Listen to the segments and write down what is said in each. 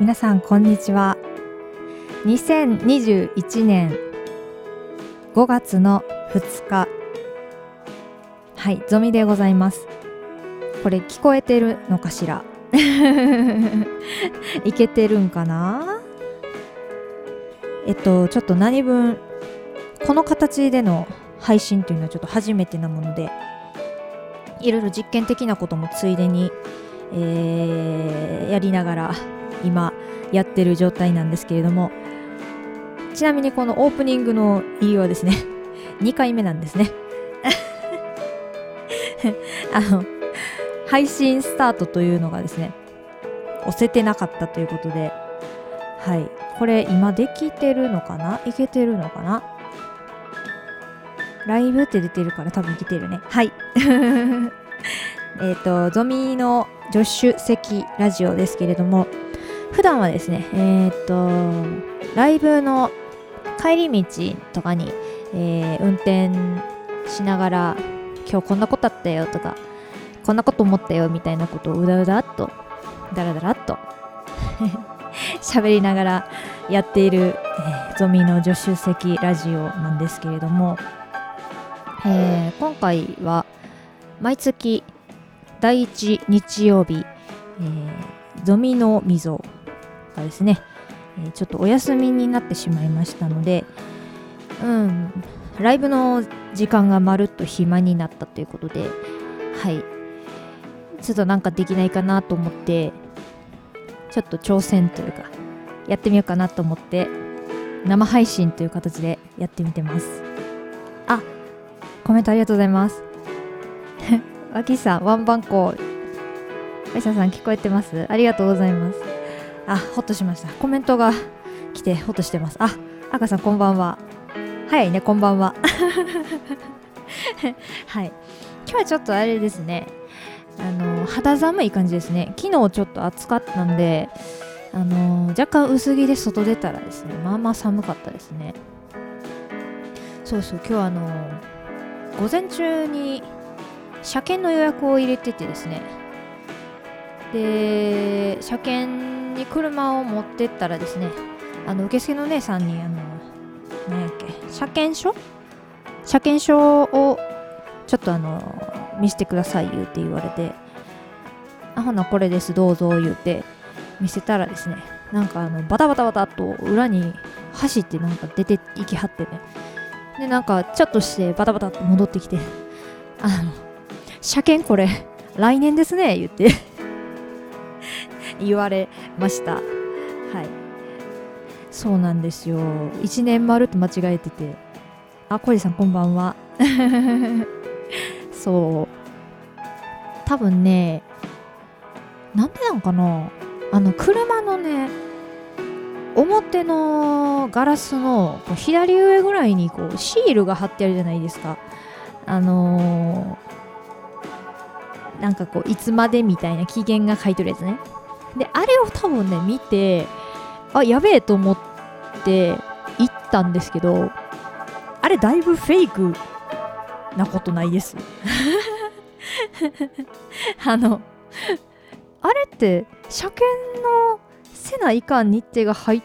皆さんこんにちは。2021年5月の2日。はいゾミでございます。これ聞こえてるのかしら？いけてるんかな？えっとちょっと何分この形での配信というのはちょっと初めてなものでいろいろ実験的なこともついでに、えー、やりながら今やってる状態なんですけれどもちなみにこのオープニングの入りはですね 2回目なんですね。あの配信スタートというのがですね押せてなかったということではい。これ今できてるのかな？いけてるのかな？ライブって出てるから多分来てるね。はい。えっとゾミの助手席ラジオですけれども普段はですねえっ、とライブの帰り道とかに、えー、運転しながら今日こんなことあったよとかこんなこと思ったよみたいなことをうだうだっとだらだらっと 喋りながらやっている、えー、ゾミの助手席ラジオなんですけれども、えー、今回は毎月第1日曜日、えー、ゾミの溝がですね、え、ちょっとお休みになってしまいましたので、うん、ライブの時間がまるっと暇になったということで、はい、ちょっとなんかできないかなと思って、ちょっと挑戦というか、やってみようかなと思って、生配信という形でやってみてます。あ、コメントありがとうございます。脇さん、ワンバンコー。ワイサさん聞こえてます？ありがとうございます。あ、ほっとしました。コメントが来てほっとしてます。あ、赤さんこんばんは。早いね、こんばんは。はい。今日はちょっとあれですね。あの、肌寒い感じですね。昨日ちょっと暑かったんで、あの若干薄着で外出たらですね、まあまあ寒かったですね。そうそう、今日あの午前中に車検の予約を入れててですね、で、車検に車を持ってったらですねあの受付の姉さんにあの何やっけ車検証車検証をちょっとあの見せてください言うて言われてあほなこれですどうぞ言うて見せたらですねなんかあのバタバタバタと裏に走ってなんか出て行きはってね。でなんかちょっとしてバタバタって戻ってきてあの車検これ来年ですね言って。言われました。はい。そうなんですよ。1年丸と間違えてて。あコリさんこんばんは。そう。多分ねなんでなんかな。あの車のね表のガラスのこう左上ぐらいにこうシールが貼ってあるじゃないですか。あのー、なんかこういつまでみたいな期限が書いてるやつね。であれを多分ね見てあやべえと思って行ったんですけどあれだいぶフェイクなことないです？あのあれって車検のせないかん日程が入っ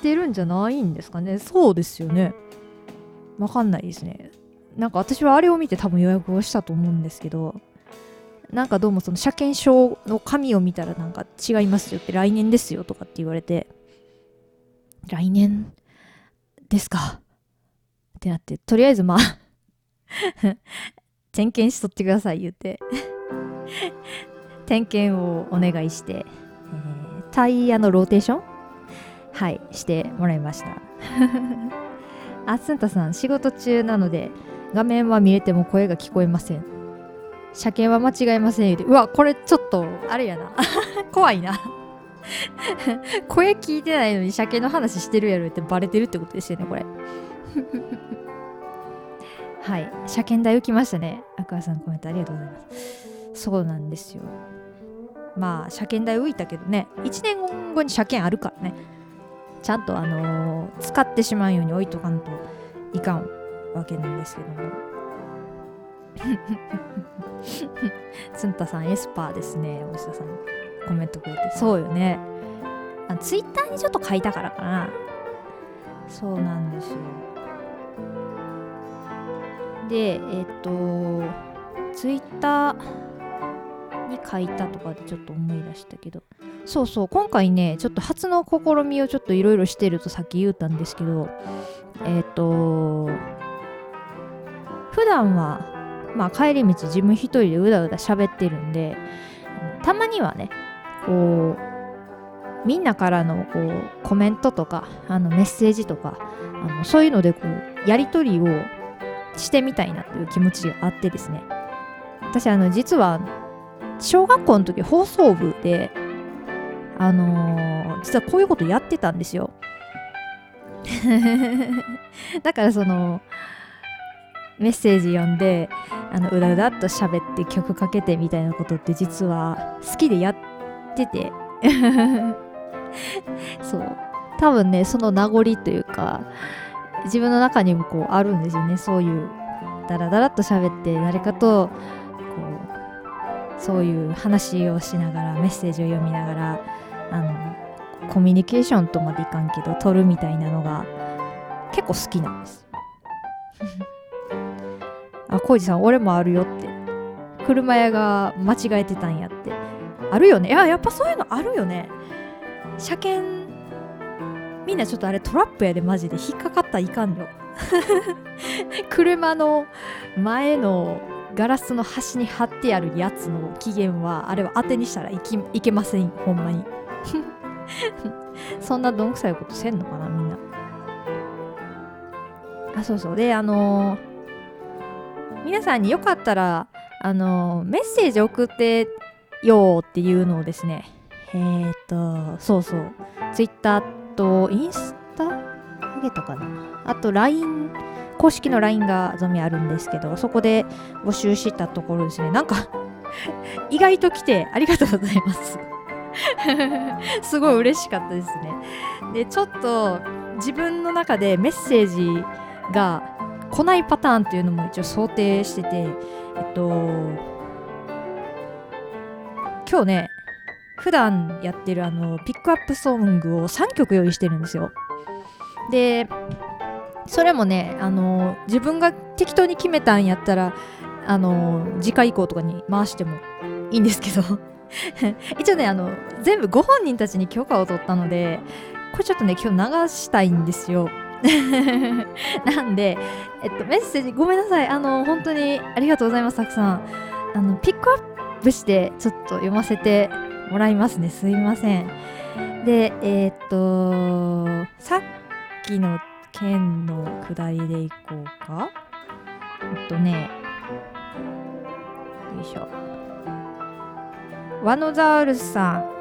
てるんじゃないんですかね？そうですよね。わかんないですね。なんか私はあれを見て多分予約をしたと思うんですけど。なんかどうもその車検証の紙を見たらなんか違いますよって来年ですよとかって言われて来年ですか？ってなってとりあえずまあ 点検しとってください言って点検をお願いして、えー、タイヤのローテーション？はいしてもらいました。あすんたさん仕事中なので画面は見れても声が聞こえません。車検は間違えませんようわこれちょっとあれやな。怖いな。声聞いてないのに車検の話してるやろってバレてるってことですよねこれ。はい。車検代浮きましたね。アクアさんコメントありがとうございます。そうなんですよ。まあ車検代浮いたけどね。1年後に車検あるからね。ちゃんとあのー、使ってしまうように置いとかんといかんわけなんですけども。つんたさんエスパーですね大下さんコメントくれてそうよねあツイッターにちょっと書い。たからかなそうなんですよでえっ、とツイッターに書い。たとかでちょっと思い。出したけどそうそう今回ねちょっと初の試みをちょっとい。ろい。ろしてるとさっき言ったんですけどえっ、と普段はまあ帰り道自分一人でうだうだ喋ってるんでたまにはねこうみんなからのこうコメントとかあのメッセージとかあのそういうのでこうやり取りをしてみたいなという気持ちがあってですね。私あの実は小学校の時放送部であのー、実はこういうことやってたんですよ。だからそのメッセージ読んであのうだうだっと喋って曲かけてみたいなことって実は好きでやってて。そう。多分ねその名残というか自分の中にもこうあるんですよね。そういうダラダラっと喋って誰かとこうそういう話をしながらメッセージを読みながらあのコミュニケーションとまでいかんけど取るみたいなのが結構好きなんです。あ浩二さん俺もあるよって。車屋が間違えてたんやって。あるよね。いややっぱそういうのあるよね。車検みんなちょっとあれトラップやでマジで。引っかかったらいかんの。車の前のガラスの端に貼ってあるやつの期限はあれは当てにしたらいきいけませんほんまに。そんなどんくさいことせんのかなみんな。あそうそう。であのー、皆さんによかったらあのメッセージ送ってよっていうのをですね。えー、っとそうそう。ツイッターとインスタ？あげたかな？あと LINE 公式の LINE がゾミあるんですけどそこで募集したところですね。なんか 意外と来てありがとうございます。すごい嬉しかったですね。でちょっと自分の中でメッセージが来ないパターンっていうのも一応想定しててえっと今日ね普段やってるあのピックアップソングを3曲用意してるんですよ。でそれもねあの自分が適当に決めたんやったらあの次回以降とかに回してもいいんですけど。一応ねあの全部ご本人たちに許可を取ったのでこれちょっとね今日流したいんですよ。なんで、えっと、メッセージごめんなさい。あの、本当にありがとうございます、たくさん。あの、ピックアップしてちょっと読ませてもらいますね。すいません。で、えー、っと、さっきの件の下りでいこうか。えっとね、よいしょ。ワノザウルスさん。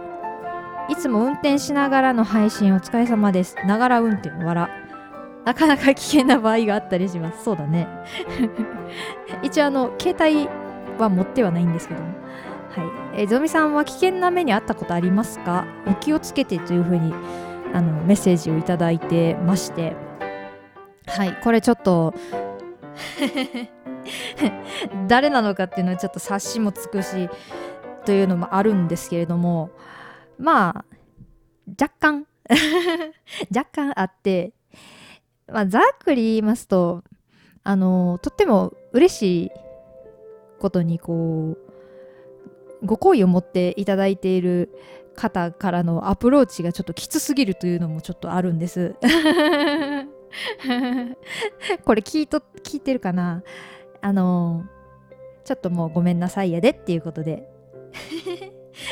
いつも運転しながらの配信お疲れ様です。ながら運転笑。なかなか危険な場合があったりします。そうだね。一応あの、携帯は持ってはないんですけども。はい。えー、ゾミさんは危険な目に遭ったことありますか？お気をつけてというふうにあのメッセージをいただいてまして。はい。これちょっと 誰なのかっていうのはちょっと察しもつくしというのもあるんですけれどもまあ若干 若干あってまあ、ざっくり言いますと、あの、とっても嬉しいことに、こう、ご好意を持っていただいている方からのアプローチがちょっときつすぎるというのもちょっとあるんです。これ聞いと、聞いてるかな？あの、ちょっともうごめんなさいやでっていうことで。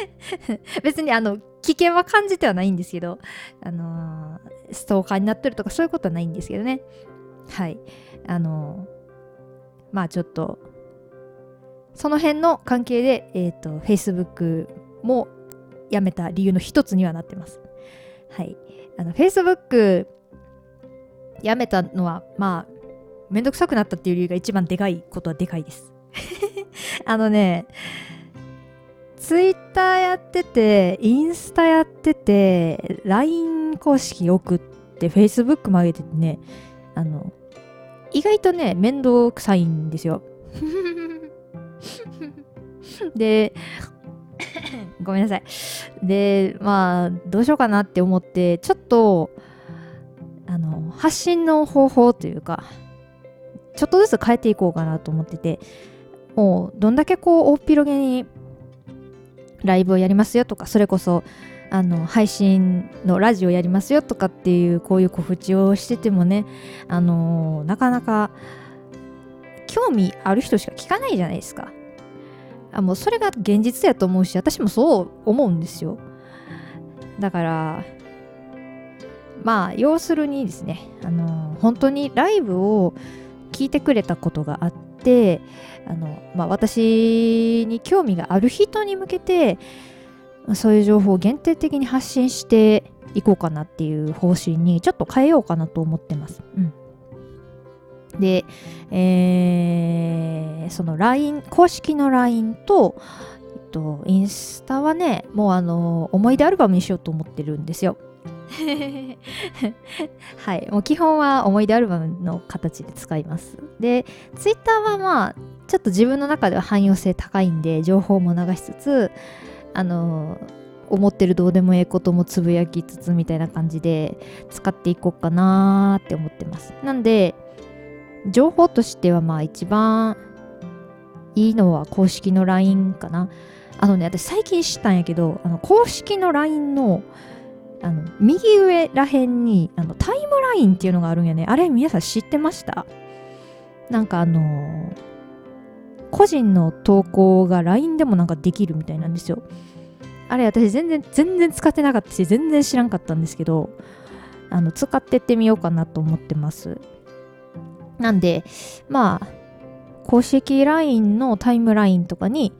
別にあの危険は感じてはないんですけど、あのー、ストーカーになってるとかそういうことはないんですけどね。はい。あのー、まあちょっと、その辺の関係で、えっ、ー、と、Facebook もやめた理由の一つにはなってます。はい。あの、Facebook やめたのは、まあ、めんどくさくなったっていう理由が一番でかいことはでかいです。あのね、ツイッターやってて、インスタやってて、LINE 公式送って、Facebook も上げててね、あの、意外とね、面倒くさいんですよ。で、ごめんなさい。で、まあ、どうしようかなって思って、ちょっと、あの、発信の方法というか、ちょっとずつ変えていこうかなと思ってて、もう、どんだけこう、大っ広げにライブをやりますよとか、それこそ、あの配信のラジオやりますよとかっていうこういう告知をしててもねあのなかなか興味ある人しか聞かないじゃないですか。あもうそれが現実やと思うし私もそう思うんですよ。だからまあ要するにですねあの本当にライブを聞いてくれたことがあってあの、まあ、私に興味がある人に向けてそういう情報を限定的に発信していこうかなっていう方針にちょっと変えようかなと思ってます。うん、で、えー、その LINE 公式の LINE と、えっと、インスタはねもうあの思い出アルバムにしようと思ってるんですよ。はいもう基本は思い出アルバムの形で使います。でツイッターはまあちょっと自分の中では汎用性高いんで情報も流しつつあの思ってるどうでもええこともつぶやきつつみたいな感じで使っていこうかなって思ってます。なんで情報としてはまあ一番いいのは公式の LINE かな。あのね私最近知ったんやけどあの公式の LINE のあの右上らへんにあのタイムラインっていうのがあるんやねあれ皆さん知ってました？なんかあのー個人の投稿が LINE でもなんかできるみたいなんですよ。あれ私全然全然使ってなかったし全然知らんかったんですけどあの使ってってみようかなと思ってます。なんでまあ公式 LINE のタイムラインとかに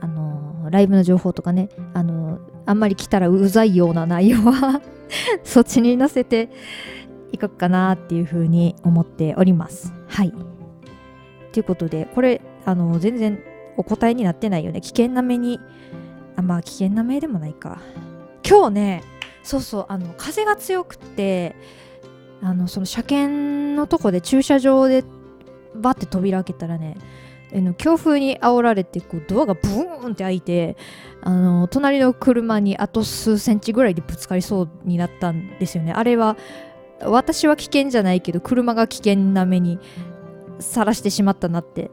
あのライブの情報とかねあのあんまり来たらうざいような内容は そっちに載せていこうかなっていうふうに思っております。はい。ということでこれあの全然お答えになってないよね危険な目にあまあ危険な目でもないか今日ねそうそうあの風が強くてあのその車検のとこで駐車場でバッて扉開けたらねの強風に煽られてこうドアがブーンって開いてあの隣の車にあと数センチぐらいでぶつかりそうになったんですよね。あれは私は危険じゃないけど車が危険な目にさらしてしまったなって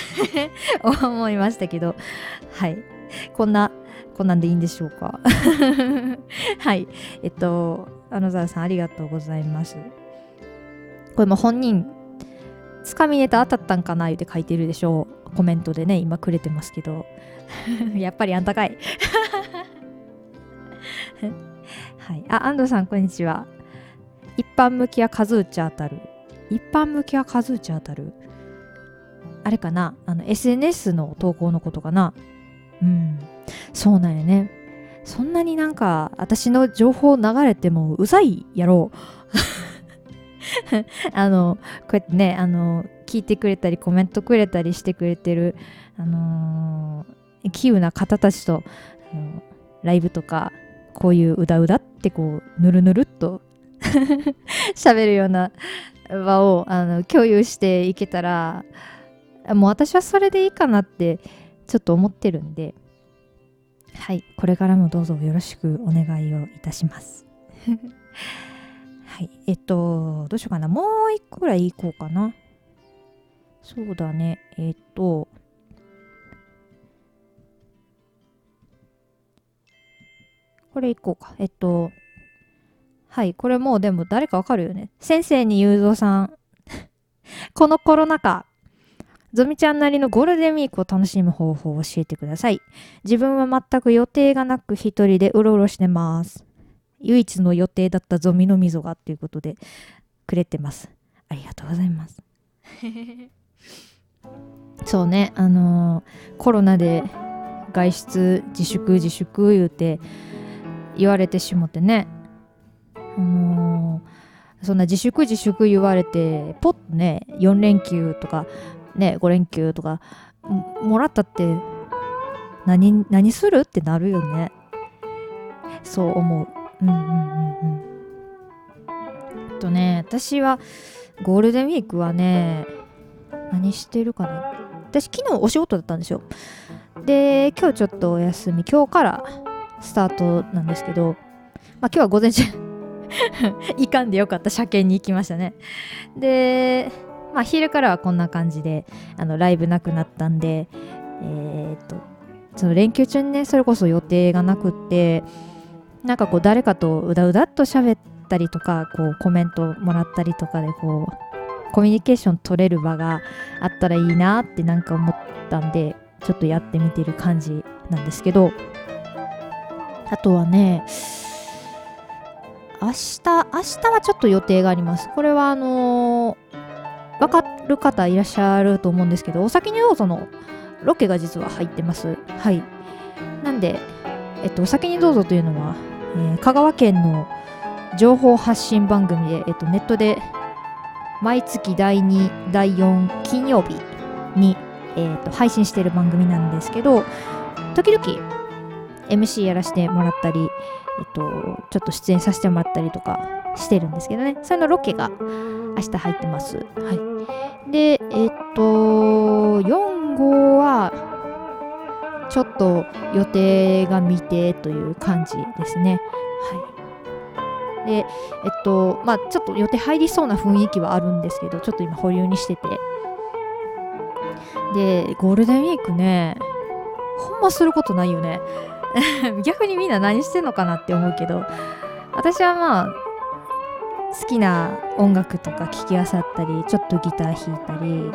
思いましたけど。はい。こんなこんなんでいいんでしょうか。はい。えっとあのざさんありがとうございます。これも本人つかみネタ当たったんかなって書いてるでしょう。コメントでね今くれてますけど。やっぱりあんたかい。はい。あ安藤さんこんにちは。一般向きは数打ち当たる。一般向きは数打ち当たる。あれかな。あの SNS の投稿のことかな。うん。そうなんやね。そんなになんか私の情報流れてもうざいやろ。う あのこうやってねあの聞いてくれたりコメントくれたりしてくれてるあのー、稀有な方たちとあのライブとかこういううだうだってこうぬるぬるっと 喋るような場をあの共有していけたらもう私はそれでいいかなってちょっと思ってるんではいこれからもどうぞよろしくお願いをいたします。はい。えっとどうしようかな。もう一個ぐらいいこうかな。そうだね。えっとこれいこうか。えっとはい。これもうでも誰かわかるよね。先生にゆうぞうさん。このコロナ禍ゾミちゃんなりのゴールデンウィークを楽しむ方法を教えてください。自分は全く予定がなく一人でうろうろしてます。唯一の予定だったゾミの溝がということでくれてます。ありがとうございます。そうね、あのー、コロナで外出自粛自粛言うて言われてしもてね、あのー、そんな自粛自粛言われてポッとね4連休とかね5連休とかもらったって何何するってなるよねそう思ううんうんうんうん。とね私はゴールデンウィークはね何してるかな私昨日お仕事だったんですよ。で今日ちょっとお休み。今日からスタートなんですけど、まあ、今日は午前中 いかんでよかった車検に行きましたね。でまあ昼からはこんな感じであのライブなくなったんでえー、っとその連休中にねそれこそ予定がなくってなんかこう誰かとうだうだっと喋ったりとかこうコメントもらったりとかでこうコミュニケーション取れる場があったらいいなってなんか思ったんでちょっとやってみてる感じなんですけど。あとはね明日明日はちょっと予定があります。これはあのー、分かる方いらっしゃると思うんですけどお先にどうぞのロケが実は入ってます。はい。なんでえっとお先にどうぞというのは、えー、香川県の情報発信番組で、えっと、ネットで毎月第2第4金曜日にえーと、配信している番組なんですけど時々 MC やらせてもらったり、えっと、ちょっと出演させてもらったりとかしてるんですけどねそれのロケが明日入ってます。はい、でえっと4号はちょっと予定が未定という感じですね。はい。で、えっと、まあ、ちょっと予定入りそうな雰囲気はあるんですけど、ちょっと今保留にしてて、でゴールデンウィークねほんますることないよね。逆にみんな何してんのかなって思うけど私はまあ好きな音楽とか聴きあさったりちょっとギター弾いたり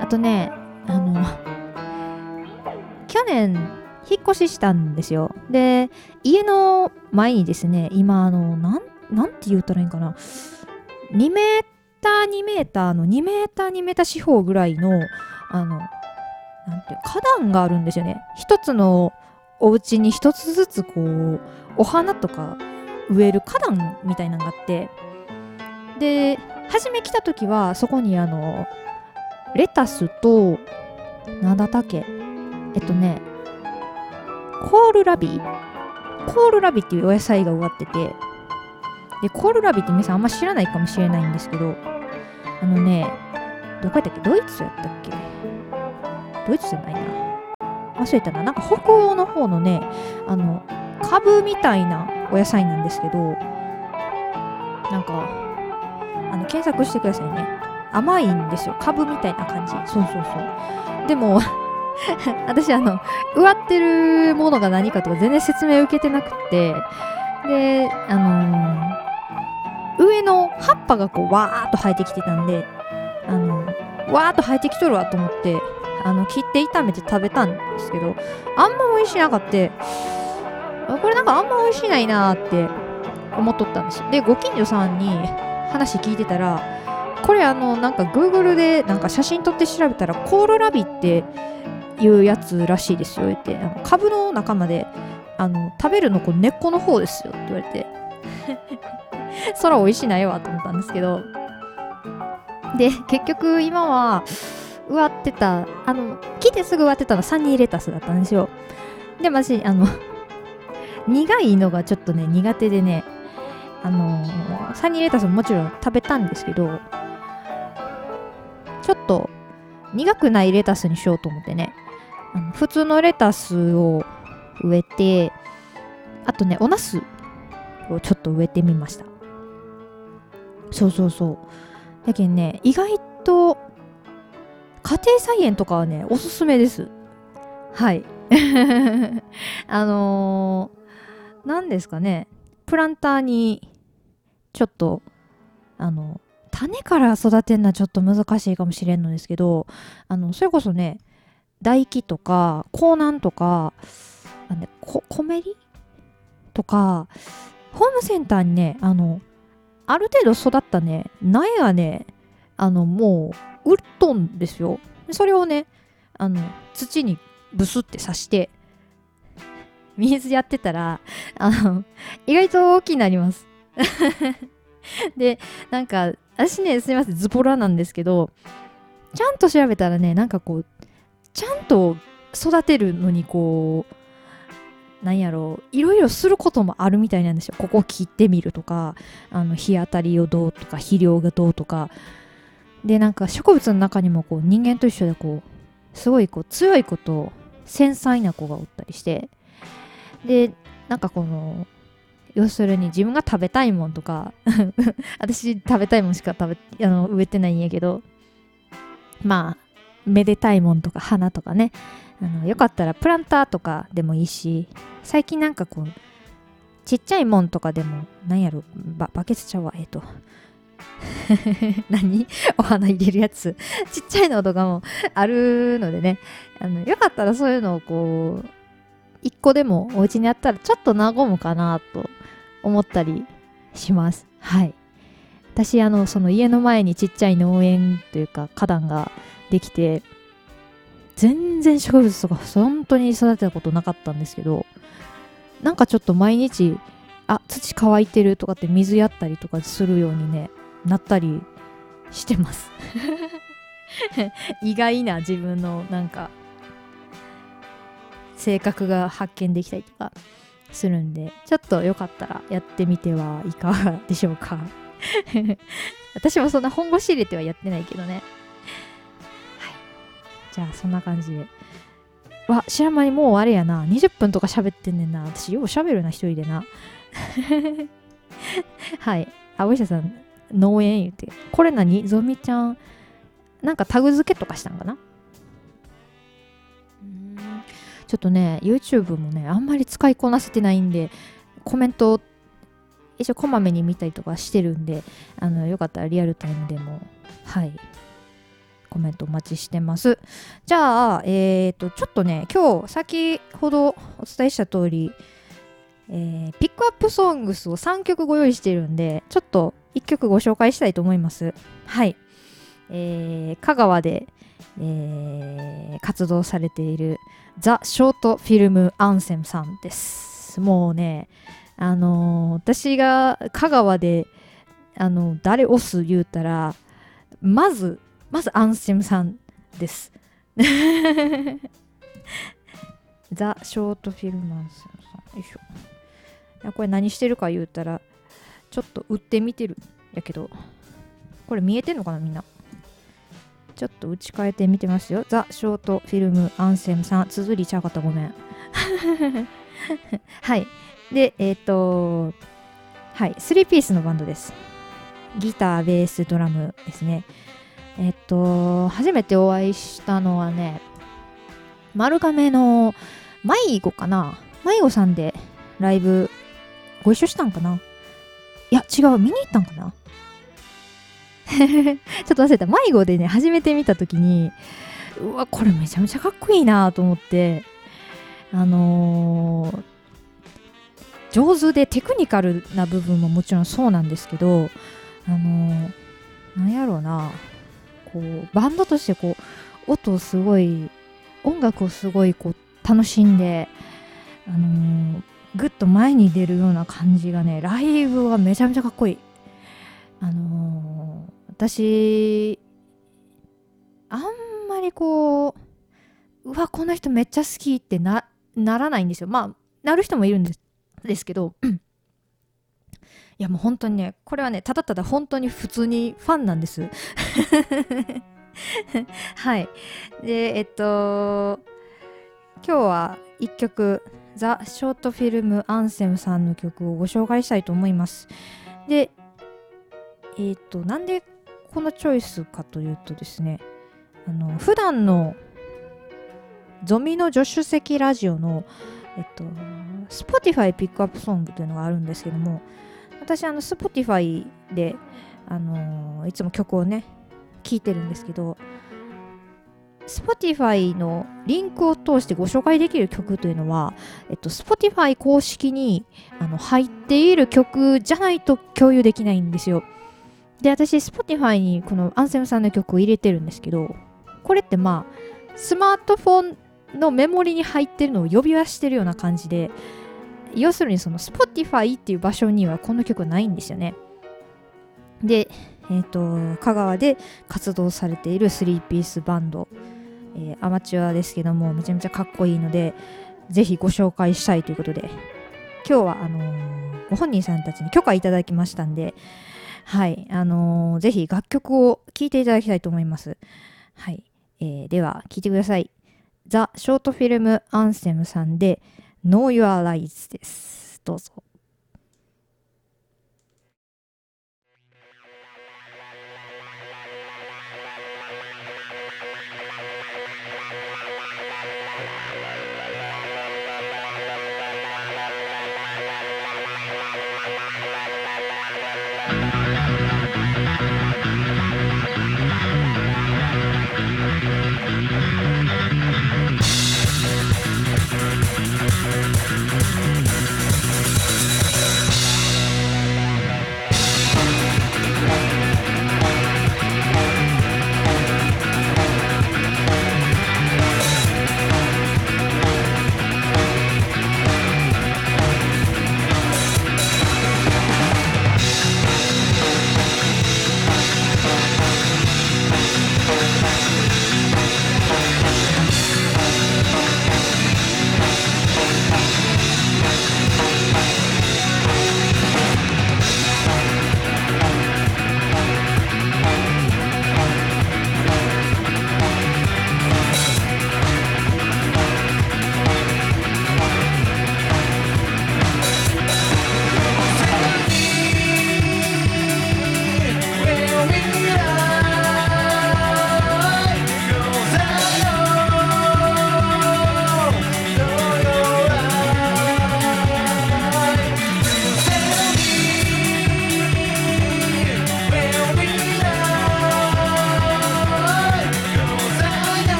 あとねあの去年引っ越ししたんですよ。で家の前にですね今あのなんなんて言うたらいいんかな。2メーター2メーターの2メーター2メーター四方ぐらいのあのなんていう花壇があるんですよね。一つのお家に一つずつこうお花とか植える花壇みたいなのがあって。で初め来た時はそこにあのレタスとなんだたけえっとねコールラビコールラビっていうお野菜が植わってて。でコールラビって皆さんあんま知らないかもしれないんですけど。あのねどこやったっけ？ドイツやったっけ？ドイツじゃないな。忘れたな。なんか北欧の方のねあの株みたいなお野菜なんですけど。なんかあの検索してくださいね。甘いんですよ。株みたいな感じ。そうそうそう。でも 私あの植わってるものが何かとか全然説明受けてなくてであのー、上の葉っぱがこうわーっと生えてきてたんであのわーっと生えてきとるわと思ってあの切って炒めて食べたんですけどあんま美味しなかってこれなんかあんま美味しないなって思っとったんですでご近所さんに話聞いてたらこれあのなんか Google でなんか写真撮って調べたらコールラビっていうやつらしいですよ。ってあの株の仲間であの食べるのこ根っこの方ですよって言われて。そら美味しないわと思ったんですけど。で結局今は植わってたあの来てすぐ植わってたのはサニーレタスだったんですよ。で私あの 苦いのがちょっとね苦手でねあのサニーレタスももちろん食べたんですけどちょっと苦くないレタスにしようと思ってね普通のレタスを植えてあとねおナスをちょっと植えてみました。そうそうそう。だけどね意外と家庭菜園とかはねおすすめです。はい。あのー、何ですかね。プランターにちょっとあの種から育てるのはちょっと難しいかもしれんのですけどあのそれこそね唾液とか高南とかあの、ね、こ米りとかホームセンターにねあのある程度育ったね苗がねあのもう売っとんですよ。それをねあの土にブスって刺して水やってたらあの意外と大きくなります。でなんか私ねすいませんズボラなんですけどちゃんと調べたらねなんかこうちゃんと育てるのにこうなんやろういろいろすることもあるみたいなんですよ。ここ切ってみるとかあの日当たりをどうとか肥料がどうとか。でなんか植物の中にもこう人間と一緒でこうすごいこう強いこと繊細な子がおったりして。でなんかこの要するに自分が食べたいもんとか 私食べたいもんしか食べあの植えてないんやけど。まあめでたいもんとか花とかね。あのよかったらプランターとかでもいいし最近なんかこうちっちゃいもんとかでもなんやろババケツちゃうわえっ、ー、と。何？お花入れるやつ。ちっちゃいのとかもあるのでね。あのよかったらそういうのをこう一個でもお家にあったらちょっと和むかなと思ったりします。はい。私、あの、その家の前にちっちゃい農園というか花壇ができて、全然植物とか本当に育てたことなかったんですけど、なんかちょっと毎日、あ、土乾いてるとかって水やったりとかするようにね、なったりしてます。意外な自分のなんか性格が発見できたりとかするんでちょっとよかったらやってみてはいかがでしょうか 私もそんな本腰入れてはやってないけどねじゃあそんな感じで。わ知らん間にもうあれやな。20分とか喋ってんねんな。私よう喋るな一人でな。はい。あお医者さん農園言うて。これ何？ゾミちゃん。なんかタグ付けとかしたんかな？ちょっとね YouTube もねあんまり使いこなせてないんでコメント一応こまめに見たりとかしてるんであのよかったらリアルタイムでも。はいコメントお待ちしてます。じゃあえっ、ー、とちょっとね今日先ほどお伝えした通りえー、ピックアップソングスを3曲ご用意しているんでちょっと1曲ご紹介したいと思います。はい。えー、香川で、えー、活動されているザ・ショートフィルム・アンセムさんです。もうね、あのー、私が香川で、あの誰押す言うたら、まず、まずアンセムさんです。ザ・ショートフィルム・アンセムさん。よいしょ。これ何してるか言うたら、ちょっと売ってみてる。やけど、これ見えてんのかなみんな。ちょっと打ち替えてみてますよ。ザ・ショートフィルム・アンセムさん。綴りちゃうかったごめん。はい。で、えっ、ー、と、はい。3ピースのバンドです。ギター、ベース、ドラムですね。えっ、と、初めてお会いしたのはね、丸亀の迷子かな？迷子さんでライブご一緒したんかな？いや、違う。見に行ったんかな？ちょっと忘れた。迷子でね初めて見た時にうわこれめちゃめちゃかっこいいなと思ってあのー、上手でテクニカルな部分ももちろんそうなんですけどあのー、なんやろうな。こうバンドとしてこう音をすごい音楽をすごいこう楽しんであのー、ぐっと前に出るような感じがねライブはめちゃめちゃかっこいい。あのー、私あんまりこううわこの人めっちゃ好きってならないんですよ。まあなる人もいるんですですけどいやもう本当にねこれはねただただ本当に普通にファンなんです。はい。でえっと今日は1曲ザ・ショートフィルム・アンセムさんの曲をご紹介したいと思います。でえっ、となんでこのチョイスかというとですねあの普段のゾミの助手席ラジオのえっと Spotify ピックアップソングというのがあるんですけども私あの Spotify であのいつも曲をね聴いてるんですけど Spotify のリンクを通してご紹介できる曲というのは、えっと、Spotify 公式にあの入っている曲じゃないと共有できないんですよ。で、私、Spotify にこのアンセムさんの曲を入れてるんですけど、これってまあ、スマートフォンのメモリに入ってるのを呼び出してるような感じで、要するにその Spotify っていう場所にはこの曲ないんですよね。で、えっ、ー、と、香川で活動されている3ピースバンド、えー、アマチュアですけども、めちゃめちゃかっこいいので、ぜひご紹介したいということで、今日はあのー、ご本人さんたちに許可いただきましたんで、はい、あのー、ぜひ楽曲を聴いていただきたいと思います。はい、えー、では聴いてください。ザ・ショートフィルム・アンセムさんで Know Your Lies です。どうぞ。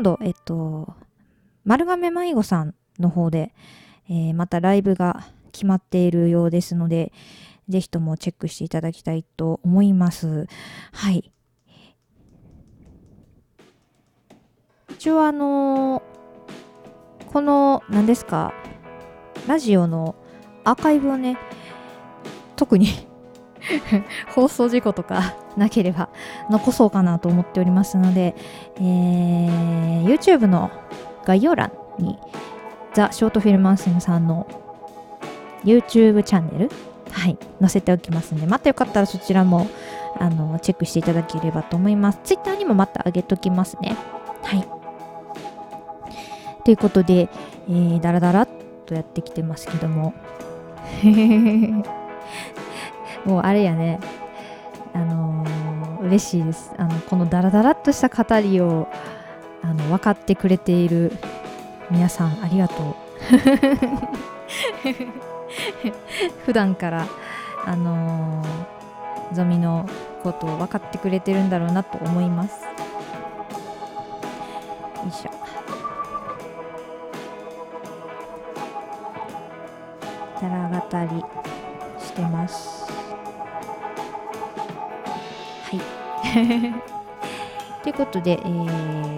今度えっと丸亀迷子さんの方で、えーまたライブが決まっているようですのでぜひともチェックしていただきたいと思います。はい。一応あのーこの何ですかラジオのアーカイブをね特に 放送事故とかなければ残そうかなと思っておりますので、えー YouTube の概要欄にザ・ショートフィルムアンセムさんの YouTube チャンネル、はい、載せておきますのでまたよかったらそちらもあのチェックしていただければと思います。Twitter にもまた上げときますね。はい。ということで、えー、だらだらっとやってきてますけども。もうあれやね。あのー嬉しいです。あのこのダラダラっとした語りをあの分かってくれている皆さんありがとう。普段からあのー、ゾミのことを分かってくれてるんだろうなと思います。よいしょ。たらがたりしてます。ということで、えー、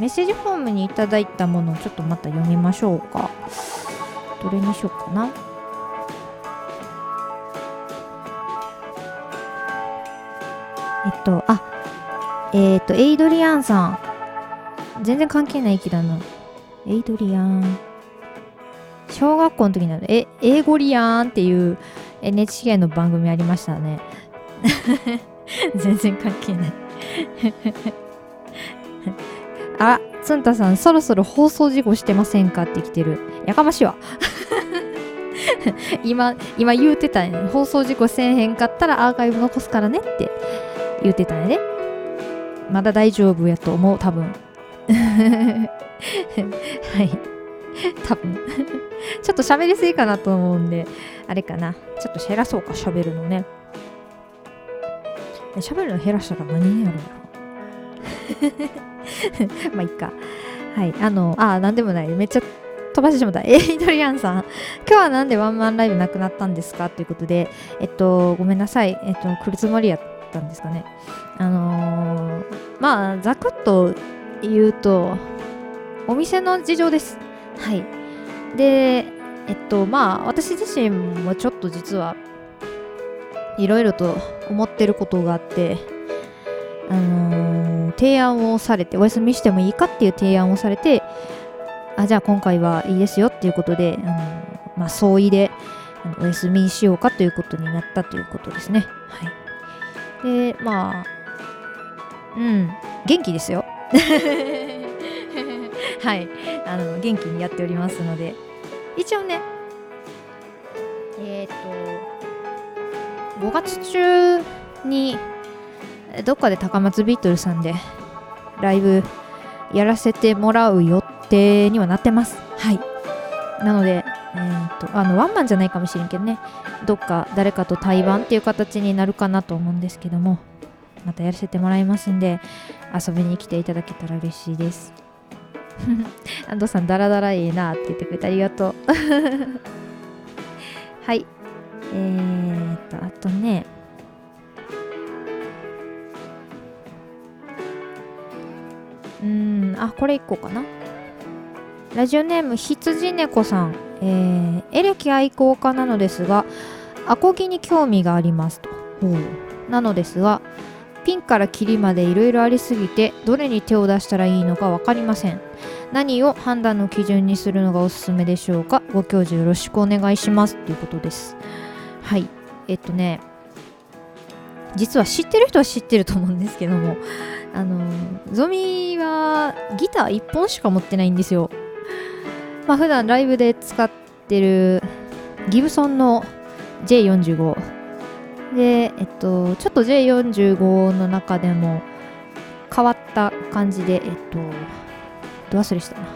メッセージフォームにいただいたものをちょっとまた読みましょうか。どれにしようかな。えっと、あ、えっ、と、エイドリアンさん。全然関係ない駅だな。エイドリアン。小学校の時なのえ、英語リアンっていう NHK の番組ありましたね。全然関係ない あ、つんたさん、そろそろ放送事故してませんかって来てる。やかましいわ。今、今言うてたんやね。放送事故せえへんかったらアーカイブ残すからねって言うてたんやね。まだ大丈夫やと思う、多分。はい。多分ちょっと喋りすぎかなと思うんで、あれかな。ちょっと減らそうか、喋るのね。喋るの減らしたら何になるんだろう まあいっか。はい。あの、あ、なんでもない。めっちゃ飛ばしてしまった。エイドリアンさん。今日はなんでワンマンライブなくなったんですか？ということで、えっと、ごめんなさい。えっと、来るつもりやったんですかね。あのー、まあ、ざくっと言うと、お店の事情です。はい。で、えっと、まあ、私自身もちょっと実はいろいろと思ってることがあって、あのー、提案をされて、お休みしてもいいかっていう提案をされて、あ、じゃあ今回はいいですよっていうことで、あのー、まあ、相違でお休みしようかということになったということですね。はい。で、まあ、うん、元気ですよ。はい。あの、元気にやっておりますので、一応ね、えっ、ー、と、5月中にどっかで高松ビートルさんでライブやらせてもらう予定にはなってます。はい。なので、えーと、あのワンマンじゃないかもしれんけどね、どっか誰かと対バンっていう形になるかなと思うんですけども、またやらせてもらいますんで、遊びに来ていただけたら嬉しいです。安藤さん、ダラダラいいなって言ってくれてありがとう。はい。えーと、あとね、うん、あ、これ1個かな。ラジオネーム羊猫さん、えー、エレキ愛好家なのですが、アコギに興味がありますと。なのですが、ピンからキリまでいろいろありすぎて、どれに手を出したらいいのか分かりません。何を判断の基準にするのがおすすめでしょうかご教授よろしくお願いしますということです。はい。えっとね、実は知ってる人は知ってると思うんですけども、あの、ゾミはギター1本しか持ってないんですよ。まあ普段ライブで使ってるギブソンの J45 で、えっと、ちょっと J45 の中でも変わった感じで、えっと、ど忘れしたな。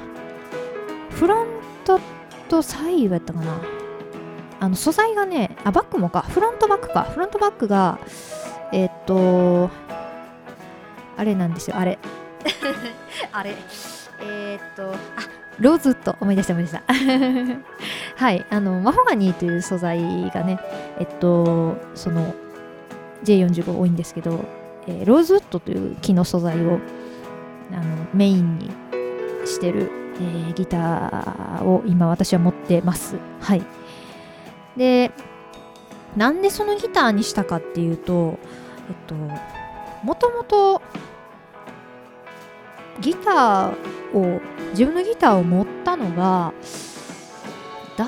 フロントと左右やったかな。あの素材がねあバックもか。フロントバックか。フロントバックがえー、っとあれなんですよ。あれ。あれ。えー、っとあローズウッド思い出した思い出した。はい。あのマホガニーという素材がねえっとその J45 多いんですけど、えー、ローズウッドという木の素材をあのメインにしてる、えー、ギターを今私は持ってます。はいでなんでそのギターにしたかっていうとえっともともとギターを自分のギターを持ったのが大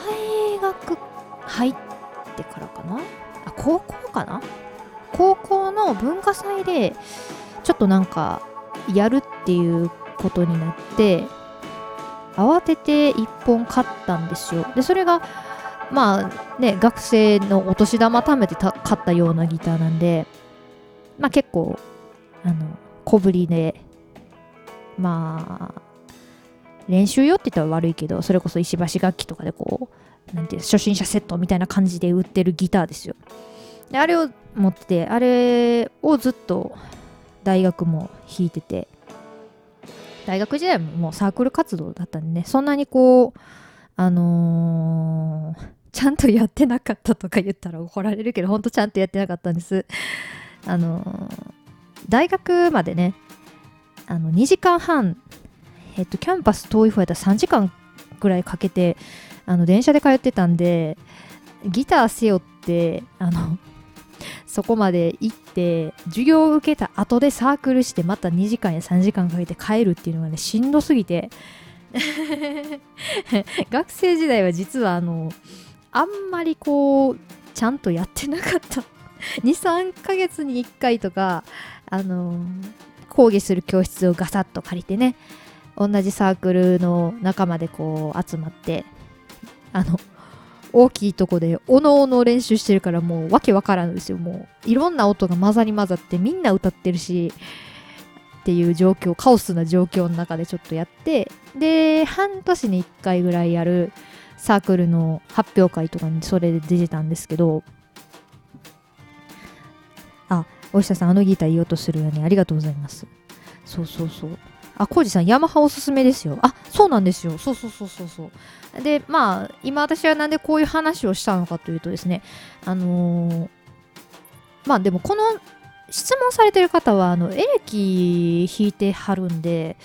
学入ってからかな？あ高校かな？高校の文化祭でちょっとなんかやるっていうことになって慌てて1本買ったんですよ。でそれがまあね、学生のお年玉貯めて買ったようなギターなんで、まあ結構、あの、小ぶりで、まあ練習用って言ったら悪いけどそれこそ石橋楽器とかでこうなんていう初心者セットみたいな感じで売ってるギターですよ。であれを持っててあれをずっと大学も弾いてて大学時代ももうサークル活動だったんでねそんなにこうあのー、ちゃんとやってなかったとか言ったら怒られるけどほんとちゃんとやってなかったんです。あのー、大学までねあの2時間半えっとキャンパス遠い方やったら3時間ぐらいかけてあの電車で通ってたんでギター背負ってあのそこまで行って授業を受けた後でサークルしてまた2時間や3時間かけて帰るっていうのがねしんどすぎて。学生時代は実はあのあんまりこうちゃんとやってなかった。23ヶ月に1回とかあの講義する教室をガサッと借りてね同じサークルの仲間でこう集まってあの大きいとこでおのおの練習してるからもうわけわからんですよ。もういろんな音が混ざり混ざってみんな歌ってるしっていう状況カオスな状況の中でちょっとやってで半年に1回ぐらいやるサークルの発表会とかにそれで出てたんですけどあ大下さんあのギター言おうとするよねありがとうございますそうそうそうあ、コージさん、ヤマハおすすめですよ。あ、そうなんですよ。そうそうそうそうそう。で、まあ、今私はなんでこういう話をしたのかというとですね、あのー、まあでもこの質問されてる方は、あの、エレキ弾いてはるんで、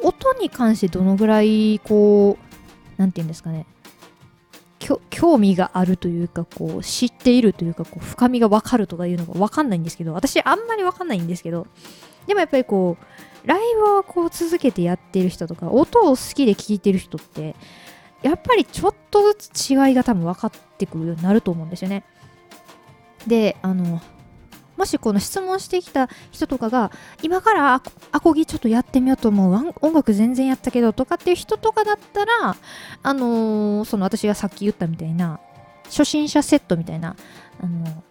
音に関してどのぐらい、こう、なんて言うんですかね、興味があるというかこう知っているというかこう深みが分かるとかいうのが分かんないんですけど私あんまり分かんないんですけどでもやっぱりこうライブをこう続けてやってる人とか音を好きで聴いてる人ってやっぱりちょっとずつ違いが多分分かってくるようになると思うんですよね。であのもしこの質問してきた人とかが今からアコギちょっとやってみようと思う音楽全然やったけどとかっていう人とかだったらあのー、その私がさっき言ったみたいな初心者セットみたいなあのー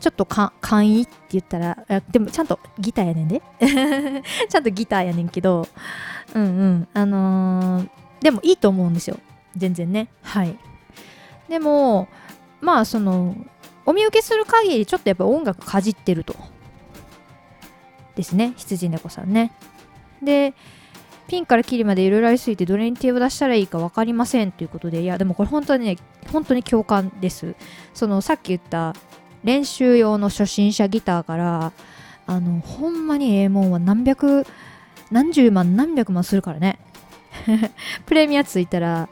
ちょっと簡易って言ったらでもちゃんとギターやねんで。ちゃんとギターやねんけどうんうんあのー、でもいいと思うんですよ。全然ね。はい。でもまあそのお見受けする限りちょっとやっぱ音楽かじってると。ですね。羊猫さんね。でピンからキリまでいろいろありすぎてどれに手を出したらいいか分かりませんということでいやでもこれ本当にね本当に共感です。そのさっき言った練習用の初心者ギターからあのほんまにええもんは何百何十万何百万するからね。プレミアついたら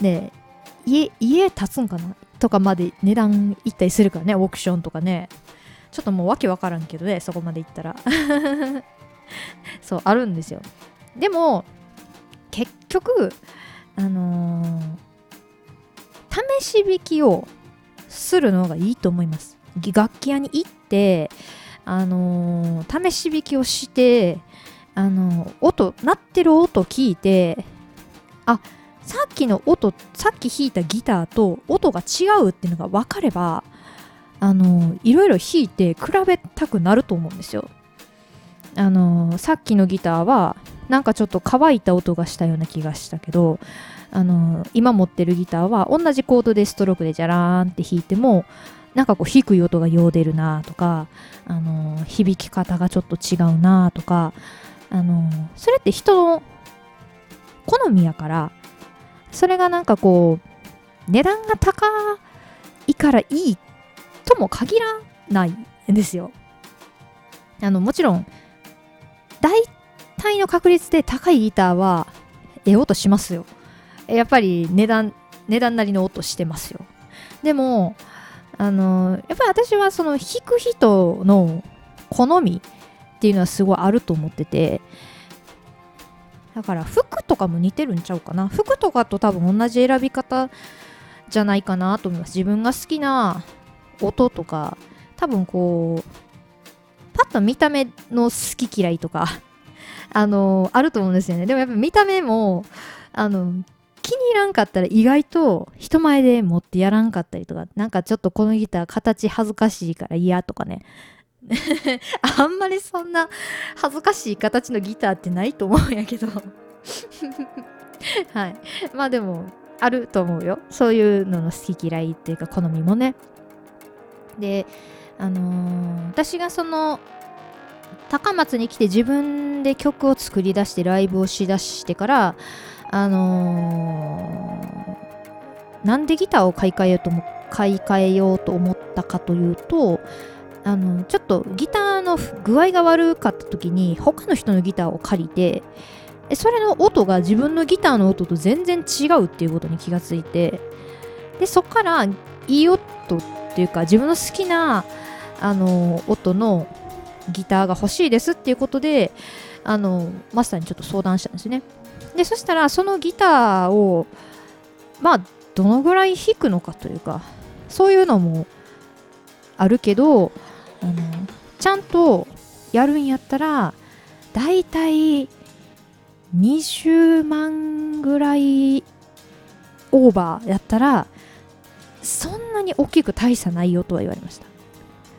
ね家家建つんかな？とかまで値段いったりするからねオークションとかね。ちょっともうわけわからんけどねそこまでいったら。そうあるんですよ。でも結局あのー、試し弾きをするのがいいと思います。楽器屋に行ってあのー、試し弾きをしてあのー、音鳴ってる音聞いてあっさっきの音さっき弾いたギターと音が違うっていうのが分かればあの、いろいろ弾いて比べたくなると思うんですよ。あのさっきのギターはなんかちょっと乾いた音がしたような気がしたけどあの今持ってるギターは同じコードでストロークでジャラーンって弾いてもなんかこう低い音がよう出るなとか、あの、響き方がちょっと違うなとか、あの、それって人の好みやからそれがなんかこう値段が高いからいいとも限らないんですよ。あのもちろん大体の確率で高いギターはええ音しますよ。やっぱり値段値段なりの音してますよ。でもあのやっぱり私はその弾く人の好みっていうのはすごいあると思っててだから服とかも似てるんちゃうかな。服とかと多分同じ選び方じゃないかなと思います。自分が好きな音とか多分こうパッと見た目の好き嫌いとか あのあると思うんですよね。でもやっぱ見た目もあの気に入らんかったら意外と人前で持ってやらんかったりとか、なんかちょっとこのギター形恥ずかしいから嫌とかね。あんまりそんな恥ずかしい形のギターってないと思うんやけど。はい。まあでもあると思うよ。そういうのの好き嫌いっていうか好みもね。であのー、私がその高松に来て自分で曲を作り出してライブをしだしてからあのー、なんでギターを買い替えようと買い替えようと思ったかというとあのちょっとギターの具合が悪かった時に他の人のギターを借りてそれの音が自分のギターの音と全然違うっていうことに気がついてでそっからいい音っていうか自分の好きなあの音のギターが欲しいですっていうことであのマスターにちょっと相談したんですね。でそしたらそのギターをまあどのぐらい弾くのかというかそういうのもあるけどあのちゃんとやるんやったらだいたい20万ぐらいオーバーやったらそんなに大きく大差ないよとは言われました。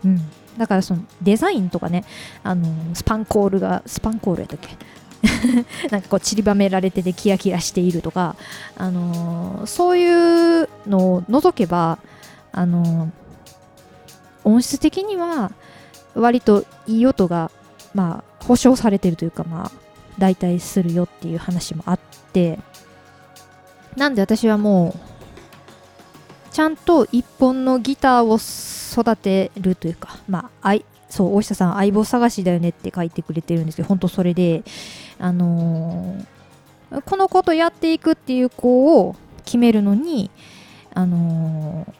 うん、だからそのデザインとかねあのスパンコールがスパンコールやったっけ？なんかこう散りばめられててキラキラしているとか、あのー、そういうのを除けば、あのー、音質的には割といい音が、まあ、保証されてるというか、まあ、代替するよっていう話もあってなんで私はもうちゃんと一本のギターを育てるというかまあいそう大下さん相棒探しだよねって書いてくれてるんですけど本当それであのー、この子とやっていくっていう子を決めるのにあのー、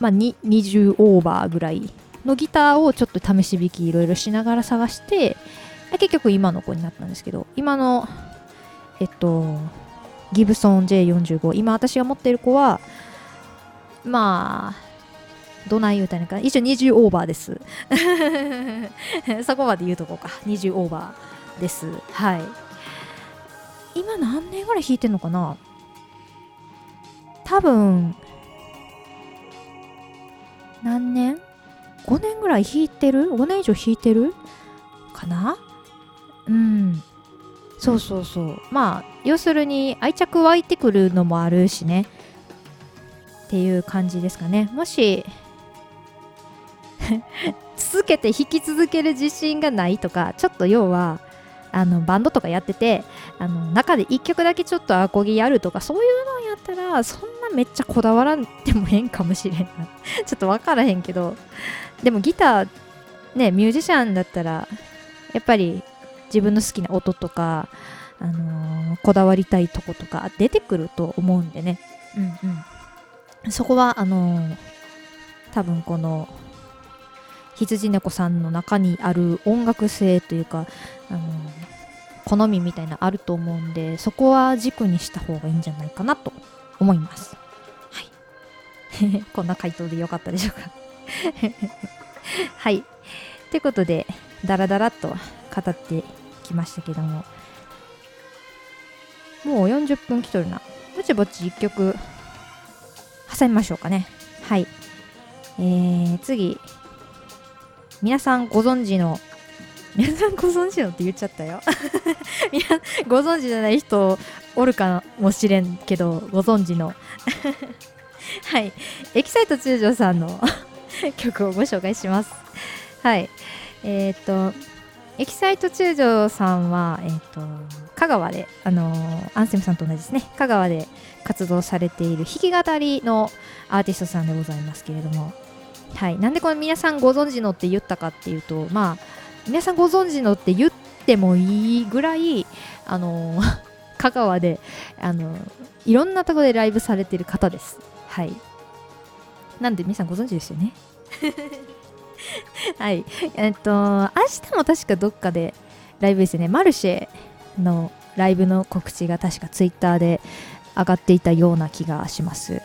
まあ20オーバーぐらいのギターをちょっと試し弾きいろいろしながら探して結局今の子になったんですけど今のえっとギブソン J45 今私が持っている子はまあどない言うたんか一応20オーバーです。そこまで言うとこうか20オーバーです。はい。今何年ぐらい弾いてんのかな。多分何年 ?5 年ぐらい弾いてる ?5 年以上弾いてる？かな？うん。そうそうそう。まあ要するに愛着湧いてくるのもあるしね。っていう感じですかね。もし 続けて弾き続ける自信がないとかちょっと要はあのバンドとかやっててあの中で1曲だけちょっとアコギやるとかそういうのやったらそんなめっちゃこだわらんでもへんかもしれんな。ちょっと分からへんけど。でもギターねミュージシャンだったらやっぱり自分の好きな音とか、あのー、こだわりたいとことか出てくると思うんでね、うんうん、そこはあのー、多分この羊猫さんの中にある音楽性というか、あの好みみたいなあると思うんでそこは軸にした方がいいんじゃないかなと思います。はい こんな回答でよかったでしょうか。はい。ということでダラダラっと語ってきましたけども。もう40分来とるな。ぼちぼち1曲挟みましょうかね。はい。えー、次。皆さんご存知の皆さんご存知のって言っちゃったよ。皆ご存知じゃない人おるかもしれんけどご存知の。はい。エキサイト通常さんの 曲をご紹介します。はい。えっ、とエキサイト中条さんは、えーと、香川で、あのー、アンセムさんと同じですね。香川で活動されている弾き語りのアーティストさんでございますけれども。はい、なんでこの皆さんご存知のって言ったかっていうとまあ皆さんご存知のって言ってもいいぐらいあの 香川であのいろんなところでライブされてる方です。はい。なんで皆さんご存知ですよね？はい。えっと明日も確かどっかでライブですね。マルシェのライブの告知が確かツイッターで上がっていたような気がします。はい。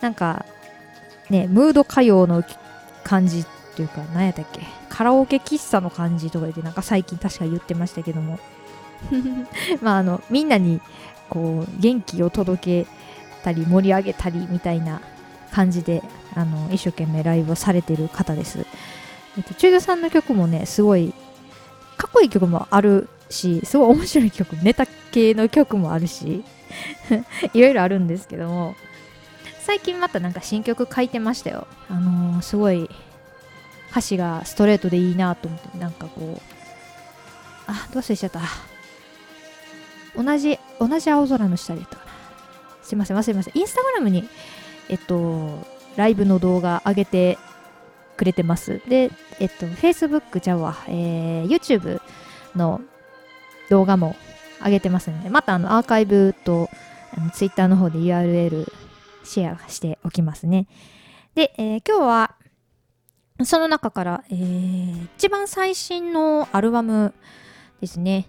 なんかね、ムード歌謡の感じっていうか、何やったっけ、カラオケ喫茶の感じとかで、なんか最近確か言ってましたけども、まあ、あの、みんなに、こう、元気を届けたり、盛り上げたりみたいな感じで、あの、一生懸命ライブをされてる方です。えっと、中女さんの曲もねすごいかっこいい曲もあるしすごい面白い曲ネタ系の曲もあるし いろいろあるんですけども最近またなんか新曲書いてましたよ。あのー、すごい歌詞がストレートでいいなと思ってなんかこうあどうせしちゃった。同じ同じ青空の下でやったかすいません忘れましたインスタグラムにえっとライブの動画上げてくれてます。でえっと Facebook ちゃうわ、えー、YouTube の動画も上げてますのでまたあのアーカイブとあの Twitter の方で URL シェアしておきますね。で、えー、今日はその中から、えー、一番最新のアルバムですね。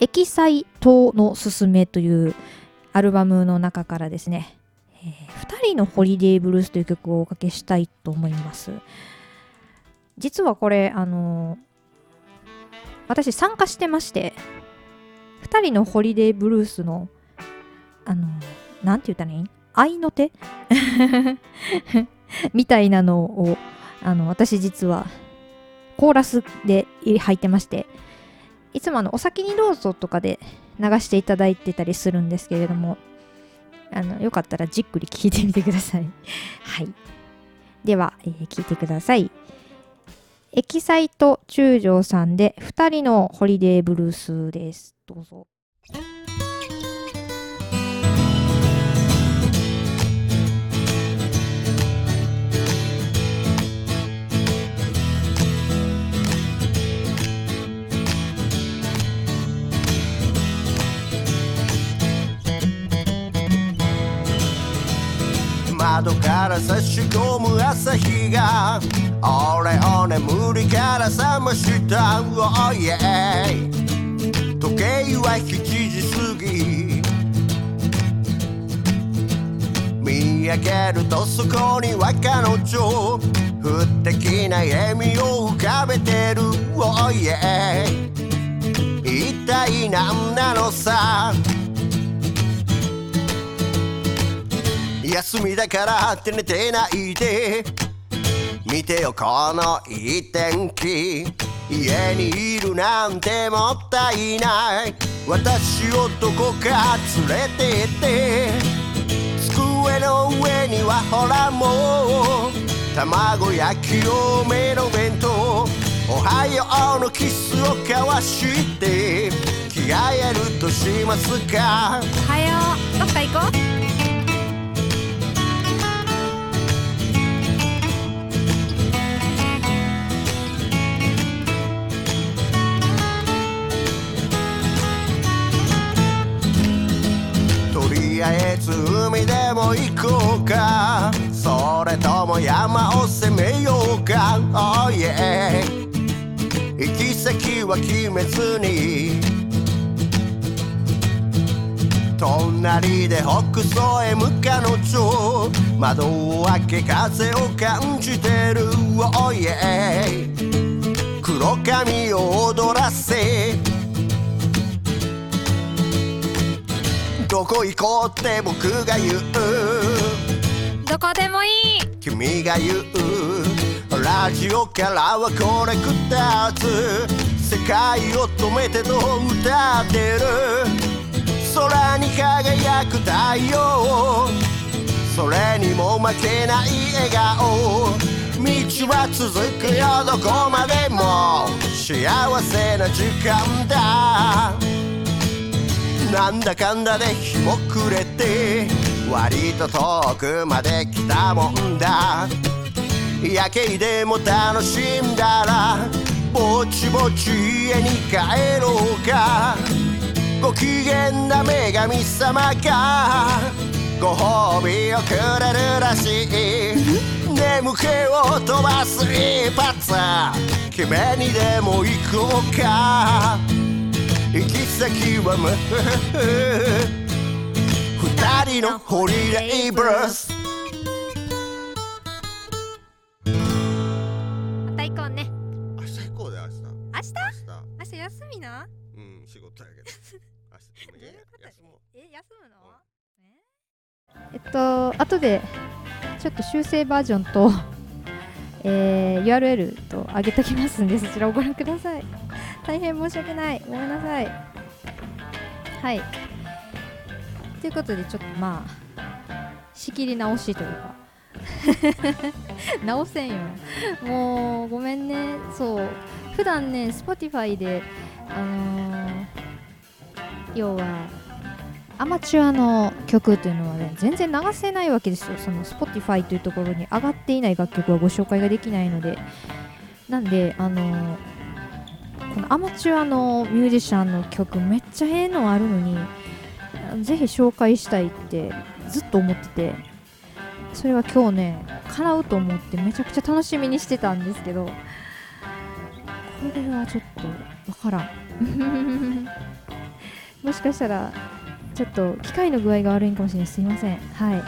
エキサイ島のすすめというアルバムの中からですね、えー、2人のホリデーブルースという曲をおかけしたいと思います。実はこれ、あのー、私参加してまして、2人のホリデーブルースの、あのー、なんて言ったらいい？愛の手？みたいなのをあの私実はコーラスで入ってましていつもあのお先にどうぞとかで流していただいてたりするんですけれどもあのよかったらじっくり聞いてみてください。はい。では、えー、聞いてください。エキサイト中将さんで2人のホリデーブルースです。どうぞ。窓から差し込む朝日が。俺を眠りから覚ました。Oh yeah. 時計は7時過ぎ。見上げるとそこには彼女。不敵な笑みを浮かべてる。Oh yeah. 一体何なのさ。休みだからって寝てないで見てよこのいい天気。家にいるなんてもったいない。私をどこか連れてって。机の上にはほらもう。卵焼き多めの弁当おはようのキスを交わして。着替えるとしますか。おはよう。どっか行こう。行こうか。それとも山を攻めようか。Oh yeah 行き先は決めずに。隣で北総へ向かの女窓を開け風を感じてる。Oh yeah 黒髪を踊らせ。どこ行こうって僕が言うどこでもいい君が言うラジオからはこれ2つ世界を止めてと歌ってる空に輝く太陽それにも負けない笑顔道は続くよどこまでも幸せな時間だなんだかんだで日も暮れて割と遠くまで来たもんだ。夜景でも楽しんだらぼちぼち家に帰ろうか。ご機嫌な女神様がご褒美をくれるらしい。眠気を飛ばす一発。決めにでも行こうか。行き先はむ 二人のホリデーブルース。また行こうね。明日行こうで明日。明日？明日。明日休みな？うん仕事やけど。明日でもうえ休むの？えっと後でちょっと修正バージョンとえー URL と上げときますんでそちらをご覧ください大変申し訳ない。ごめんなさい。はい。ということでちょっとまあ仕切り直しというか。直せんよ。もうごめんね。そう。普段ね Spotify であのー要はアマチュアの曲っていうのはね全然流せないわけですよ。その Spotify というところに上がっていない楽曲はご紹介ができないので。なんであのーこのアマチュアのミュージシャンの曲めっちゃええのあるのにぜひ紹介したいってずっと思っててそれは今日ね叶うと思ってめちゃくちゃ楽しみにしてたんですけどこれはちょっとわからん。もしかしたらちょっと機械の具合が悪いんかもしれないすいません。はい。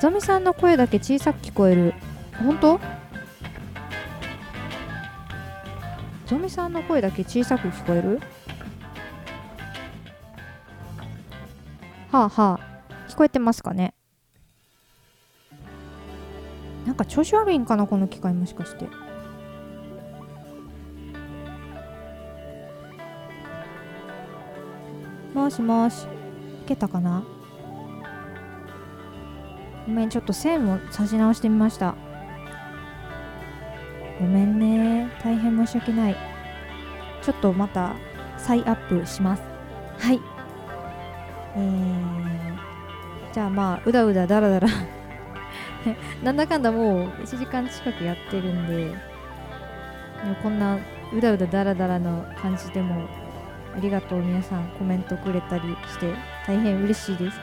ゾミさんの声だけ小さく聞こえる。本当？ゾミさんの声だけ小さく聞こえる？はあはあ。聞こえてますかね？なんか調子悪いんかなこの機械もしかして。もしもし。いけたかな？ごめんちょっと線を差し直してみました。ごめんね。大変申し訳ない。ちょっとまた再アップします。はい。えー、じゃあまあうだうだだらだら。なんだかんだもう1時間近くやってるんでこんなうだうだだらだらの感じでもありがとう皆さんコメントくれたりして大変嬉しいです。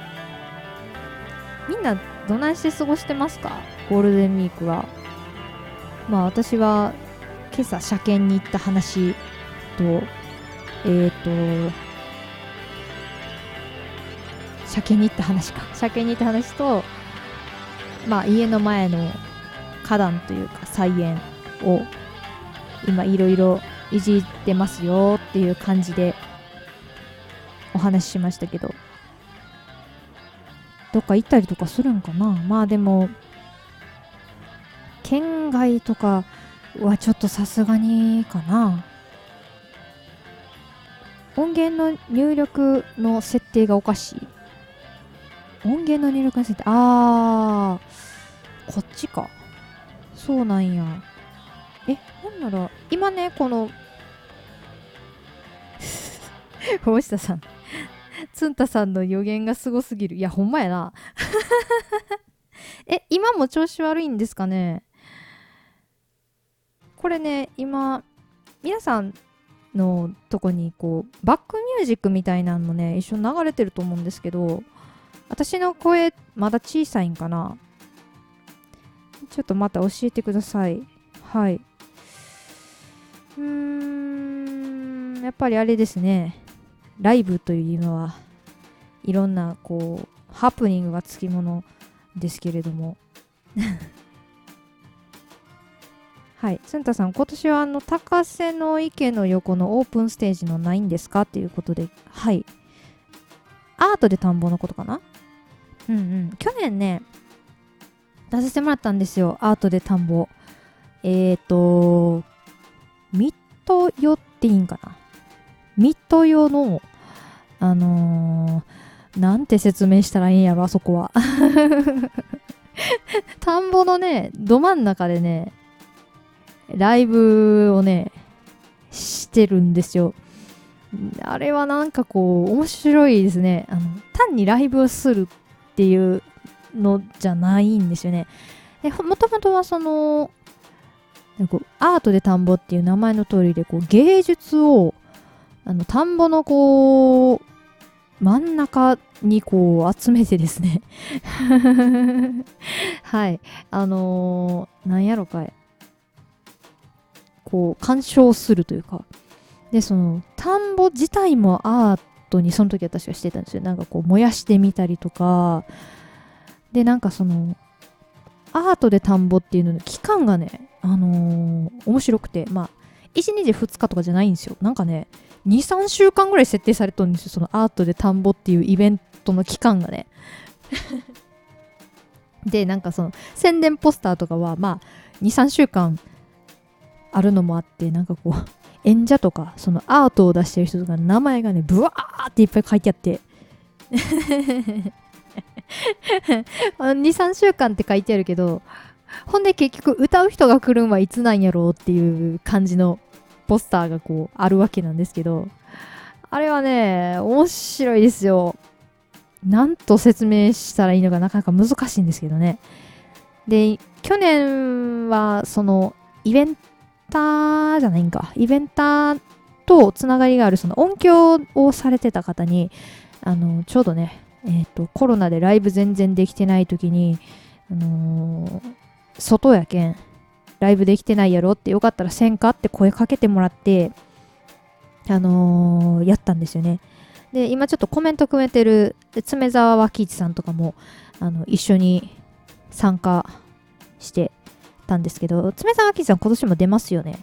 みんなどないして過ごしてますか？ゴールデンウィークはまあ私は今朝車検に行った話とえっ、ー、と車検に行った話か。車検に行った話とまあ家の前の花壇というか菜園を今いろいろいじってますよっていう感じでお話ししましたけど。どっか行ったりとかするんかな。まあでも県外とかはちょっとさすがにかな。音源の入力の設定がおかしい。音源の入力の設定。あーこっちか。そうなんや。えなんなら今ねこの 大下さん。つんたさんの予言がすごすぎる。いやほんまやな。え今も調子悪いんですかね？これね今皆さんのとこにこうバックミュージックみたいなのもね一緒に流れてると思うんですけど私の声まだ小さいんかな？ちょっとまた教えてください。はい。うーんやっぱりあれですね。ライブというのはいろんなこうハプニングがつきものですけれども。はい。つんたさん今年はあの高瀬の池の横のオープンステージのないんですか？っていうことで。はい。アートで田んぼのことかな？うんうん。去年ね出させてもらったんですよ。アートで田んぼ。えっ、ー、とミッドヨっていいんかな？ミッドヨのあのー、なんて説明したらいいんやろあそこは。田んぼのねど真ん中でねライブをねしてるんですよ。あれはなんかこう面白いですね。あの単にライブをするっていうのじゃないんですよね。でもともとはそのこうアートで田んぼっていう名前の通りでこう芸術をあの田んぼのこう真ん中にこう集めてですね。はい。あのー、なんやろかい。こう鑑賞するというか。でその田んぼ自体もアートにその時私はしてたんですよ。なんかこう燃やしてみたりとか。でなんかそのアートで田んぼっていうのの期間がねあのー、面白くて。まあ1日2日とかじゃないんですよ。なんかね23週間ぐらい設定されとるんですよ。そのアートで田んぼっていうイベントの期間がね。でなんかその宣伝ポスターとかはまあ23週間あるのもあってなんかこう 演者とかそのアートを出してる人とか名前がねブワーっていっぱい書いてあって。23週間って書いてあるけどほんで結局歌う人が来るんはいつなんやろうっていう感じのポスターがこうあるわけなんですけどあれはね面白いですよ。なんと説明したらいいのかなかなか難しいんですけどね。で去年はそのイベントターじゃないんか。イベンターとつながりがあるその音響をされてた方にあのちょうどねえーと、コロナでライブ全然できてない時に、あのー、外やけんライブできてないやろってよかったらせんかって声かけてもらってあのー、やったんですよね。で今ちょっとコメント組めてる爪沢脇一さんとかもあの一緒に参加してたんですけど爪沢脇一さん今年も出ますよね？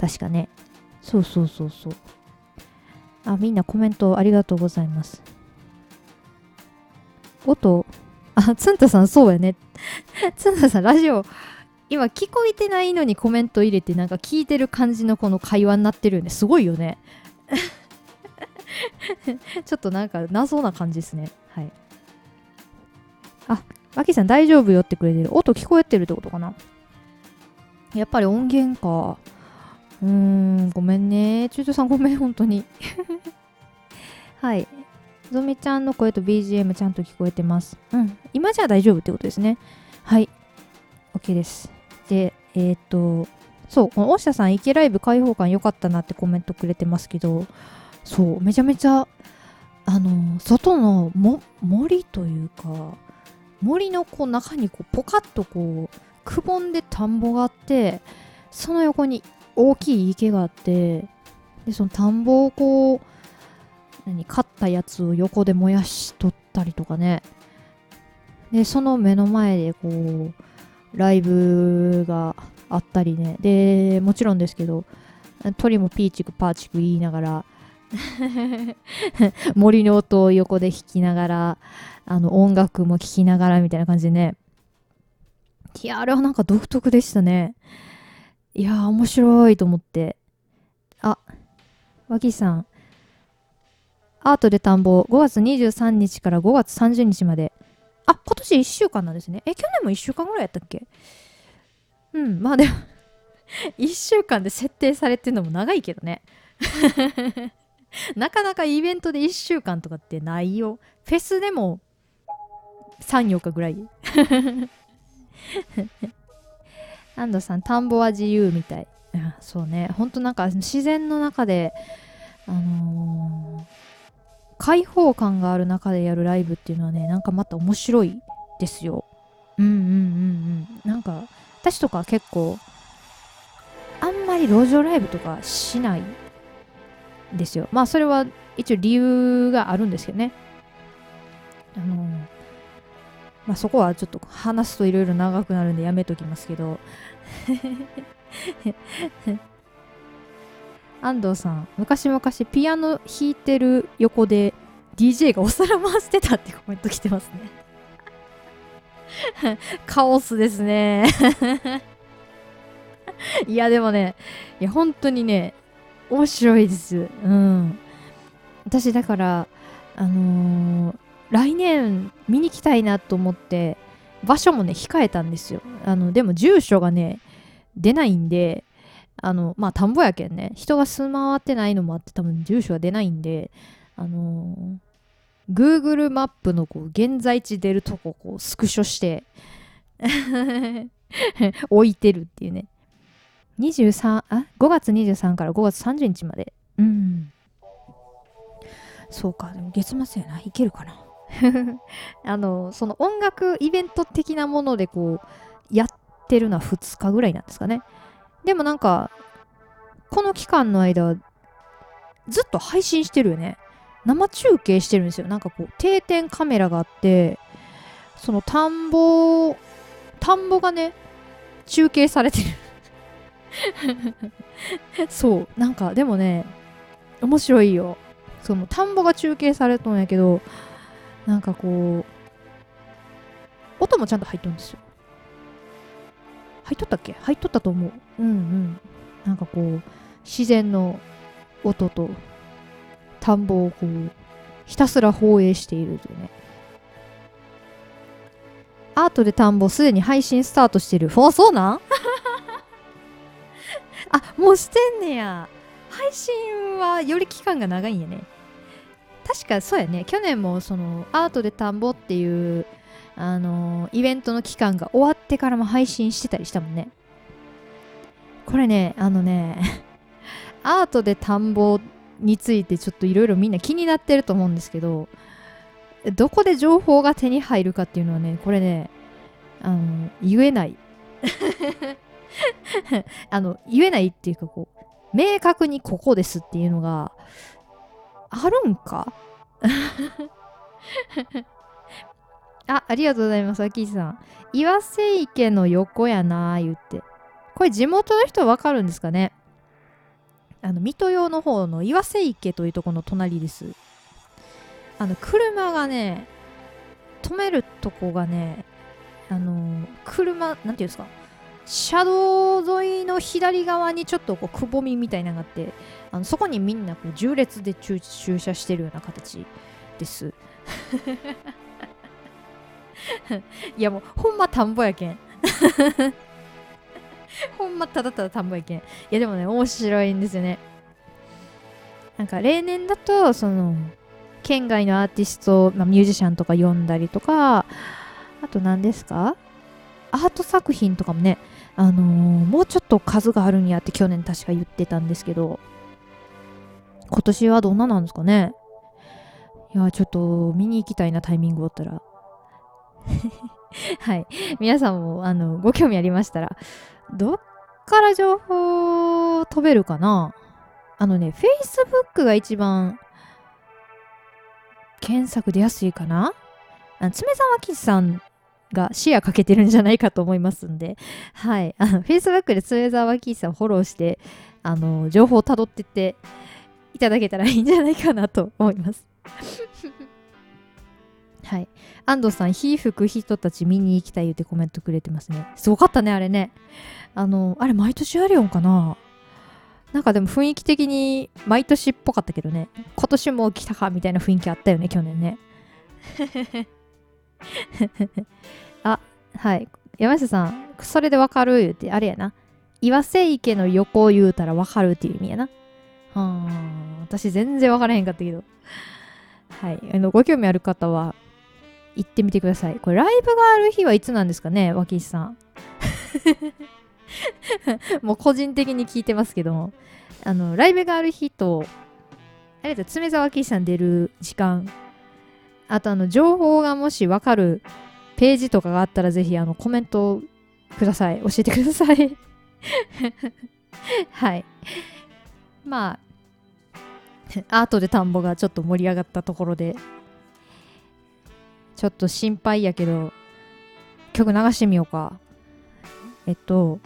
確かねそうそうそうそうあみんなコメントありがとうございます音、あ、つんたさんそうやね。つんたさんラジオ、今聞こえてないのにコメント入れてなんか聞いてる感じのこの会話になってるよね。すごいよね。ちょっとなんか謎な感じですね。はい。あ、マキさん大丈夫よってくれてる。音聞こえてるってことかな？やっぱり音源か。うーん、ごめんね。中途さんごめん、本当に。はい。ゾミちゃんの声と BGM ちゃんと聞こえてます。うん。今じゃ大丈夫ってことですね。はい。OK です。で、えっ、と、そう、この大下さん、池ライブ開放感良かったなってコメントくれてますけど、そう、めちゃめちゃ、あの、外のも森というか、森のこう中にこうポカッとこう、くぼんで田んぼがあって、その横に大きい池があって、で、その田んぼをこう、何買ったやつを横で燃やしとったりとかね。でその目の前でこうライブがあったりね。でもちろんですけど鳥もピーチクパーチク言いながら 森の音を横で弾きながらあの音楽も聴きながらみたいな感じでね。いやあれはなんか独特でしたねいや面白いと思ってあ脇さんアートで田んぼ5月23日から5月30日まで。あ、今年1週間なんですね。え、去年も1週間ぐらいやったっけ？うん、まあでも 1週間で設定されてるのも長いけどね。なかなかイベントで1週間とかってないよ。フェスでも3、4日ぐらい。安藤さん、田んぼは自由みたい。そうね、ほんとなんか自然の中で、あのー開放感がある中でやるライブっていうのはねなんかまた面白いですよ。うんうんうんうん。なんか私とか結構あんまり路上ライブとかしないですよ。まあそれは一応理由があるんですけどね。あのまあそこはちょっと話すといろいろ長くなるんでやめときますけど。安藤さん昔々ピアノ弾いてる横で DJ がお皿回してたってコメント来てますね。カオスですね。いやでもねいや本当にね面白いです。うん。私だからあのー、来年見に来たいなと思って場所もね控えたんですよ。あのでも住所がね出ないんであのまあ田んぼやけんね人が住まわってないのもあって多分住所が出ないんであのー、Google マップのこう現在地出るとここうスクショして 置いてるっていうね。23あ5月23から5月30日まで。うん。そうかでも月末やな。いけるかな。あのその音楽イベント的なものでこうやってるのは2日ぐらいなんですかねでもなんか、この期間の間、ずっと配信してるよね。生中継してるんですよ。なんかこう、定点カメラがあって、その田んぼ、田んぼがね、中継されてる そう、なんかでもね、面白いよ。その田んぼが中継されとんやけど、なんかこう、音音もちゃんと入っとるんですよ。入っとったっけ？入っとったと思う。うんうん。なんかこう自然の音と田んぼをこうひたすら放映しているというね。アートで田んぼすでに配信スタートしてる。あ そうなん？あもうしてんねや。配信はより期間が長いんやね確かそうやね。去年もそのアートで田んぼっていうあのイベントの期間が終わってからも配信してたりしたもんね。これねあのね アートで田んぼについてちょっといろいろみんな気になってると思うんですけどどこで情報が手に入るかっていうのはねこれねあの言えない。あの言えないっていうかこう明確にここですっていうのがあるんか？あ、ありがとうございます、あきさん。岩瀬池の横やな言って。これ地元の人わかるんですかね？あの、水戸用の方の岩瀬池というとこの隣です。あの、車がね、止めるとこがね、あの、車、なんていうんですか、車道沿いの左側にちょっとこうくぼみみたいなのがあってあのそこにみんなこう縦列で駐車してるような形です。いやもうほんま田んぼやけん。ほんまただただ田んぼやけん。いやでもね面白いんですよね。なんか例年だとその県外のアーティスト、まあ、ミュージシャンとか呼んだりとかあと何ですか？アート作品とかもねあのー、もうちょっと数があるんやって去年確か言ってたんですけど、今年はどんななんですかね。いや、ちょっと見に行きたいなタイミングおったら。はい。皆さんも、あの、ご興味ありましたら、どっから情報飛べるかな。あのね、Facebook が一番検索出やすいかな。あ爪沢キさんが視野かけてるんじゃないかと思いますんで、はい、あの Facebook で末沢キーさんをフォローして、あの情報をたどってっていただけたらいいんじゃないかなと思います。はい。安藤さん、火吹く人たち見に行きたい言ってコメントくれてますね。すごかったね、あれね。あの、あれ毎年あるよんかななんかでも雰囲気的に毎年っぽかったけどね。今年も来たかみたいな雰囲気あったよね、去年ね。あ、はい。山下さん、それでわかる言うて、あれやな。岩瀬池の横を言うたらわかるっていう意味やな。はん、私全然わからへんかったけど。はい。あの、ご興味ある方は、行ってみてください。これ、ライブがある日はいつなんですかね、脇石さん。もう個人的に聞いてますけども、あの、ライブがある日と、あれだ、爪沢岸さん出る時間あとあの情報がもしわかるページとかがあったらぜひあのコメントください教えてください はいまあアートで田んぼがちょっと盛り上がったところでちょっと心配やけど曲流してみようかえっと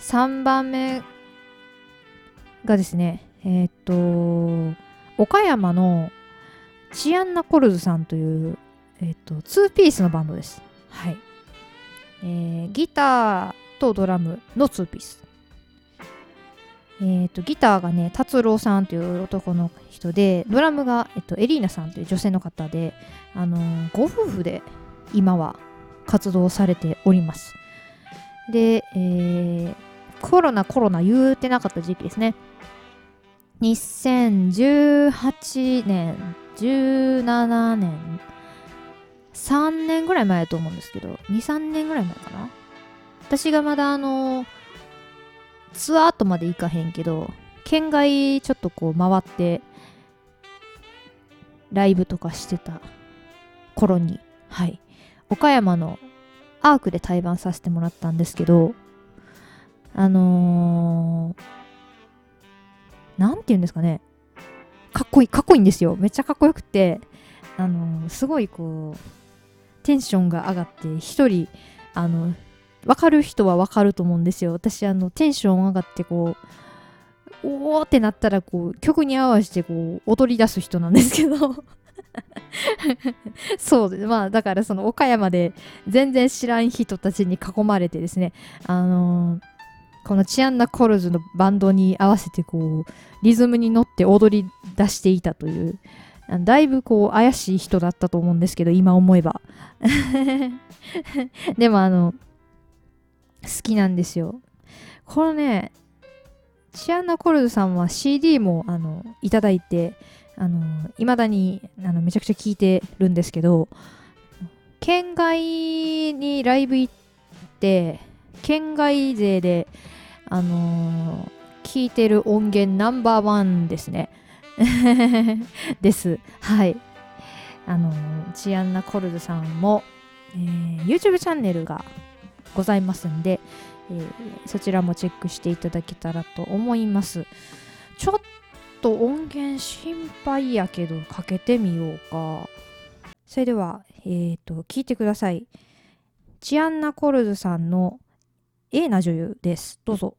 3番目がですねえっと岡山のチアンナ・コルズさんという、えっ、と、2ピースのバンドです。はい。えー、ギターとドラムの2ピース。えっ、ー、と、ギターがね、達郎さんという男の人で、ドラムが、えっ、と、エリーナさんという女性の方で、あのご夫婦で今は活動されております。で、えー、コロナコロナ言うてなかった時期ですね。2018年17年3年ぐらい前だと思うんですけど23年ぐらい前かな私がまだあのツアーとまで行かへんけど県外ちょっとこう回ってライブとかしてた頃にはい岡山のアークで対バンさせてもらったんですけどあのー、なんて言うんですかね。かっこいいかっこいいんですよ。めっちゃかっこよくてあのすごいこうテンションが上がって一人あの分かる人は分かると思うんですよ。私あのテンション上がってこうおおってなったらこう曲に合わせてこう踊り出す人なんですけど。そうまあだからその岡山で全然知らん人たちに囲まれてですね。あのー、このチアンナ・コルズのバンドに合わせてこうリズムに乗って踊り出していたというだいぶこう怪しい人だったと思うんですけど今思えば。でもあの好きなんですよ。このね、チアンナ・コルドさんは CD もあのいただいて、あの未だにあのめちゃくちゃ聴いてるんですけど、県外にライブ行って、県外勢で、あの聞いてる音源ナンバーワンですね。です。はい。あのチアンナ・コルドさんも、えー、YouTube チャンネルがございますんで、えー、そちらもチェックしていただけたらと思います。ちょっと音源心配やけどかけてみようか。それではえっ、ー、と聞いてください。チアンナ・コルズさんの「A な女優」です。どうぞ。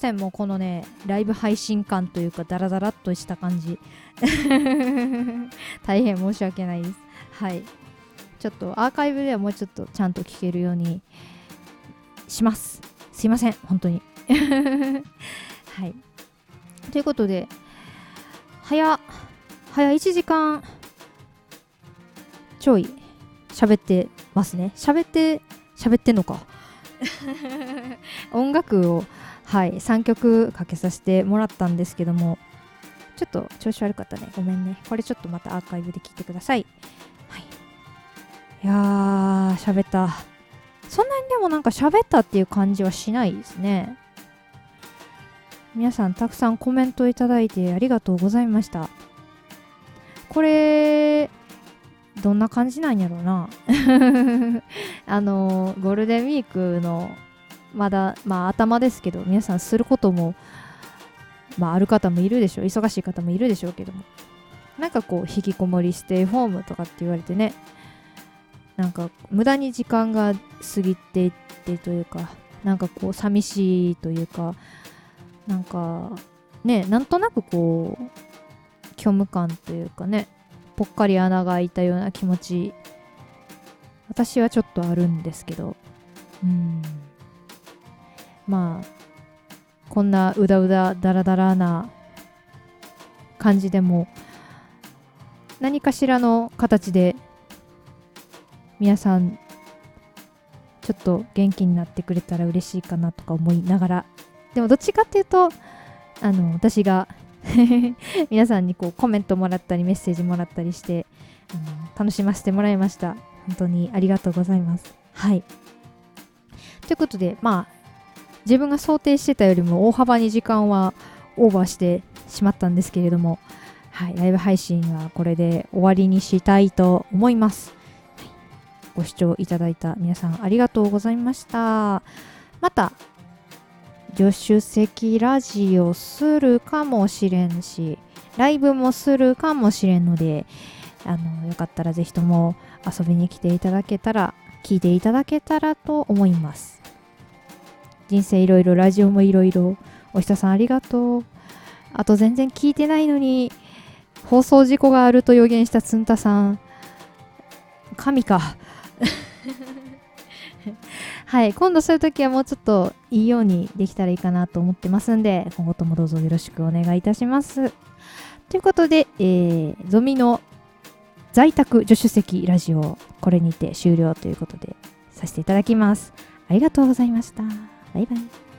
せん。もうこのねライブ配信感というかダラダラっとした感じ。大変申し訳ないです。はい。ちょっとアーカイブではもうちょっとちゃんと聞けるようにします。すいません。本当に。はい。ということで早早1時間ちょい喋ってますね。喋って喋ってんのか。音楽をはい3曲かけさせてもらったんですけどもちょっと調子悪かったね。ごめんね。これちょっとまたアーカイブで聞いてください。はい。いやー喋った。そんなにでもなんか喋ったっていう感じはしないですね。皆さんたくさんコメントいただいてありがとうございました。これどんな感じなんやろうな。あのゴールデンウィークのまだまあ頭ですけど皆さんすることもまあある方もいるでしょう。忙しい方もいるでしょうけども。なんかこう引きこもりステイホームとかって言われてね。なんか無駄に時間が過ぎていってというかなんかこう寂しいというかなんかねなんとなくこう虚無感というかねぽっかり穴が開いたような気持ち私はちょっとあるんですけど。うん。まあこんなうだうだだらだらな感じでも何かしらの形で皆さんちょっと元気になってくれたら嬉しいかなとか思いながらでもどっちかっていうとあの私が 皆さんにこうコメントもらったりメッセージもらったりしてあの楽しませてもらいました。本当にありがとうございます。はい。ということでまあ自分が想定してたよりも大幅に時間はオーバーしてしまったんですけれどもはいライブ配信はこれで終わりにしたいと思います、ご視聴いただいた皆さんありがとうございました。また助手席ラジオするかもしれんしライブもするかもしれんのであのよかったらぜひとも遊びに来ていただけたら聞いていただけたらと思います。人生いろいろラジオもいろいろおひたさんありがとう。あと全然聞いてないのに放送事故があると予言したつんたさん。神か。はい今度そういう時はもうちょっといいようにできたらいいかなと思ってますんで今後ともどうぞよろしくお願いいたします。ということで、えー、ゾミの在宅助手席ラジオこれにて終了ということでさせていただきます。ありがとうございましたバイバイ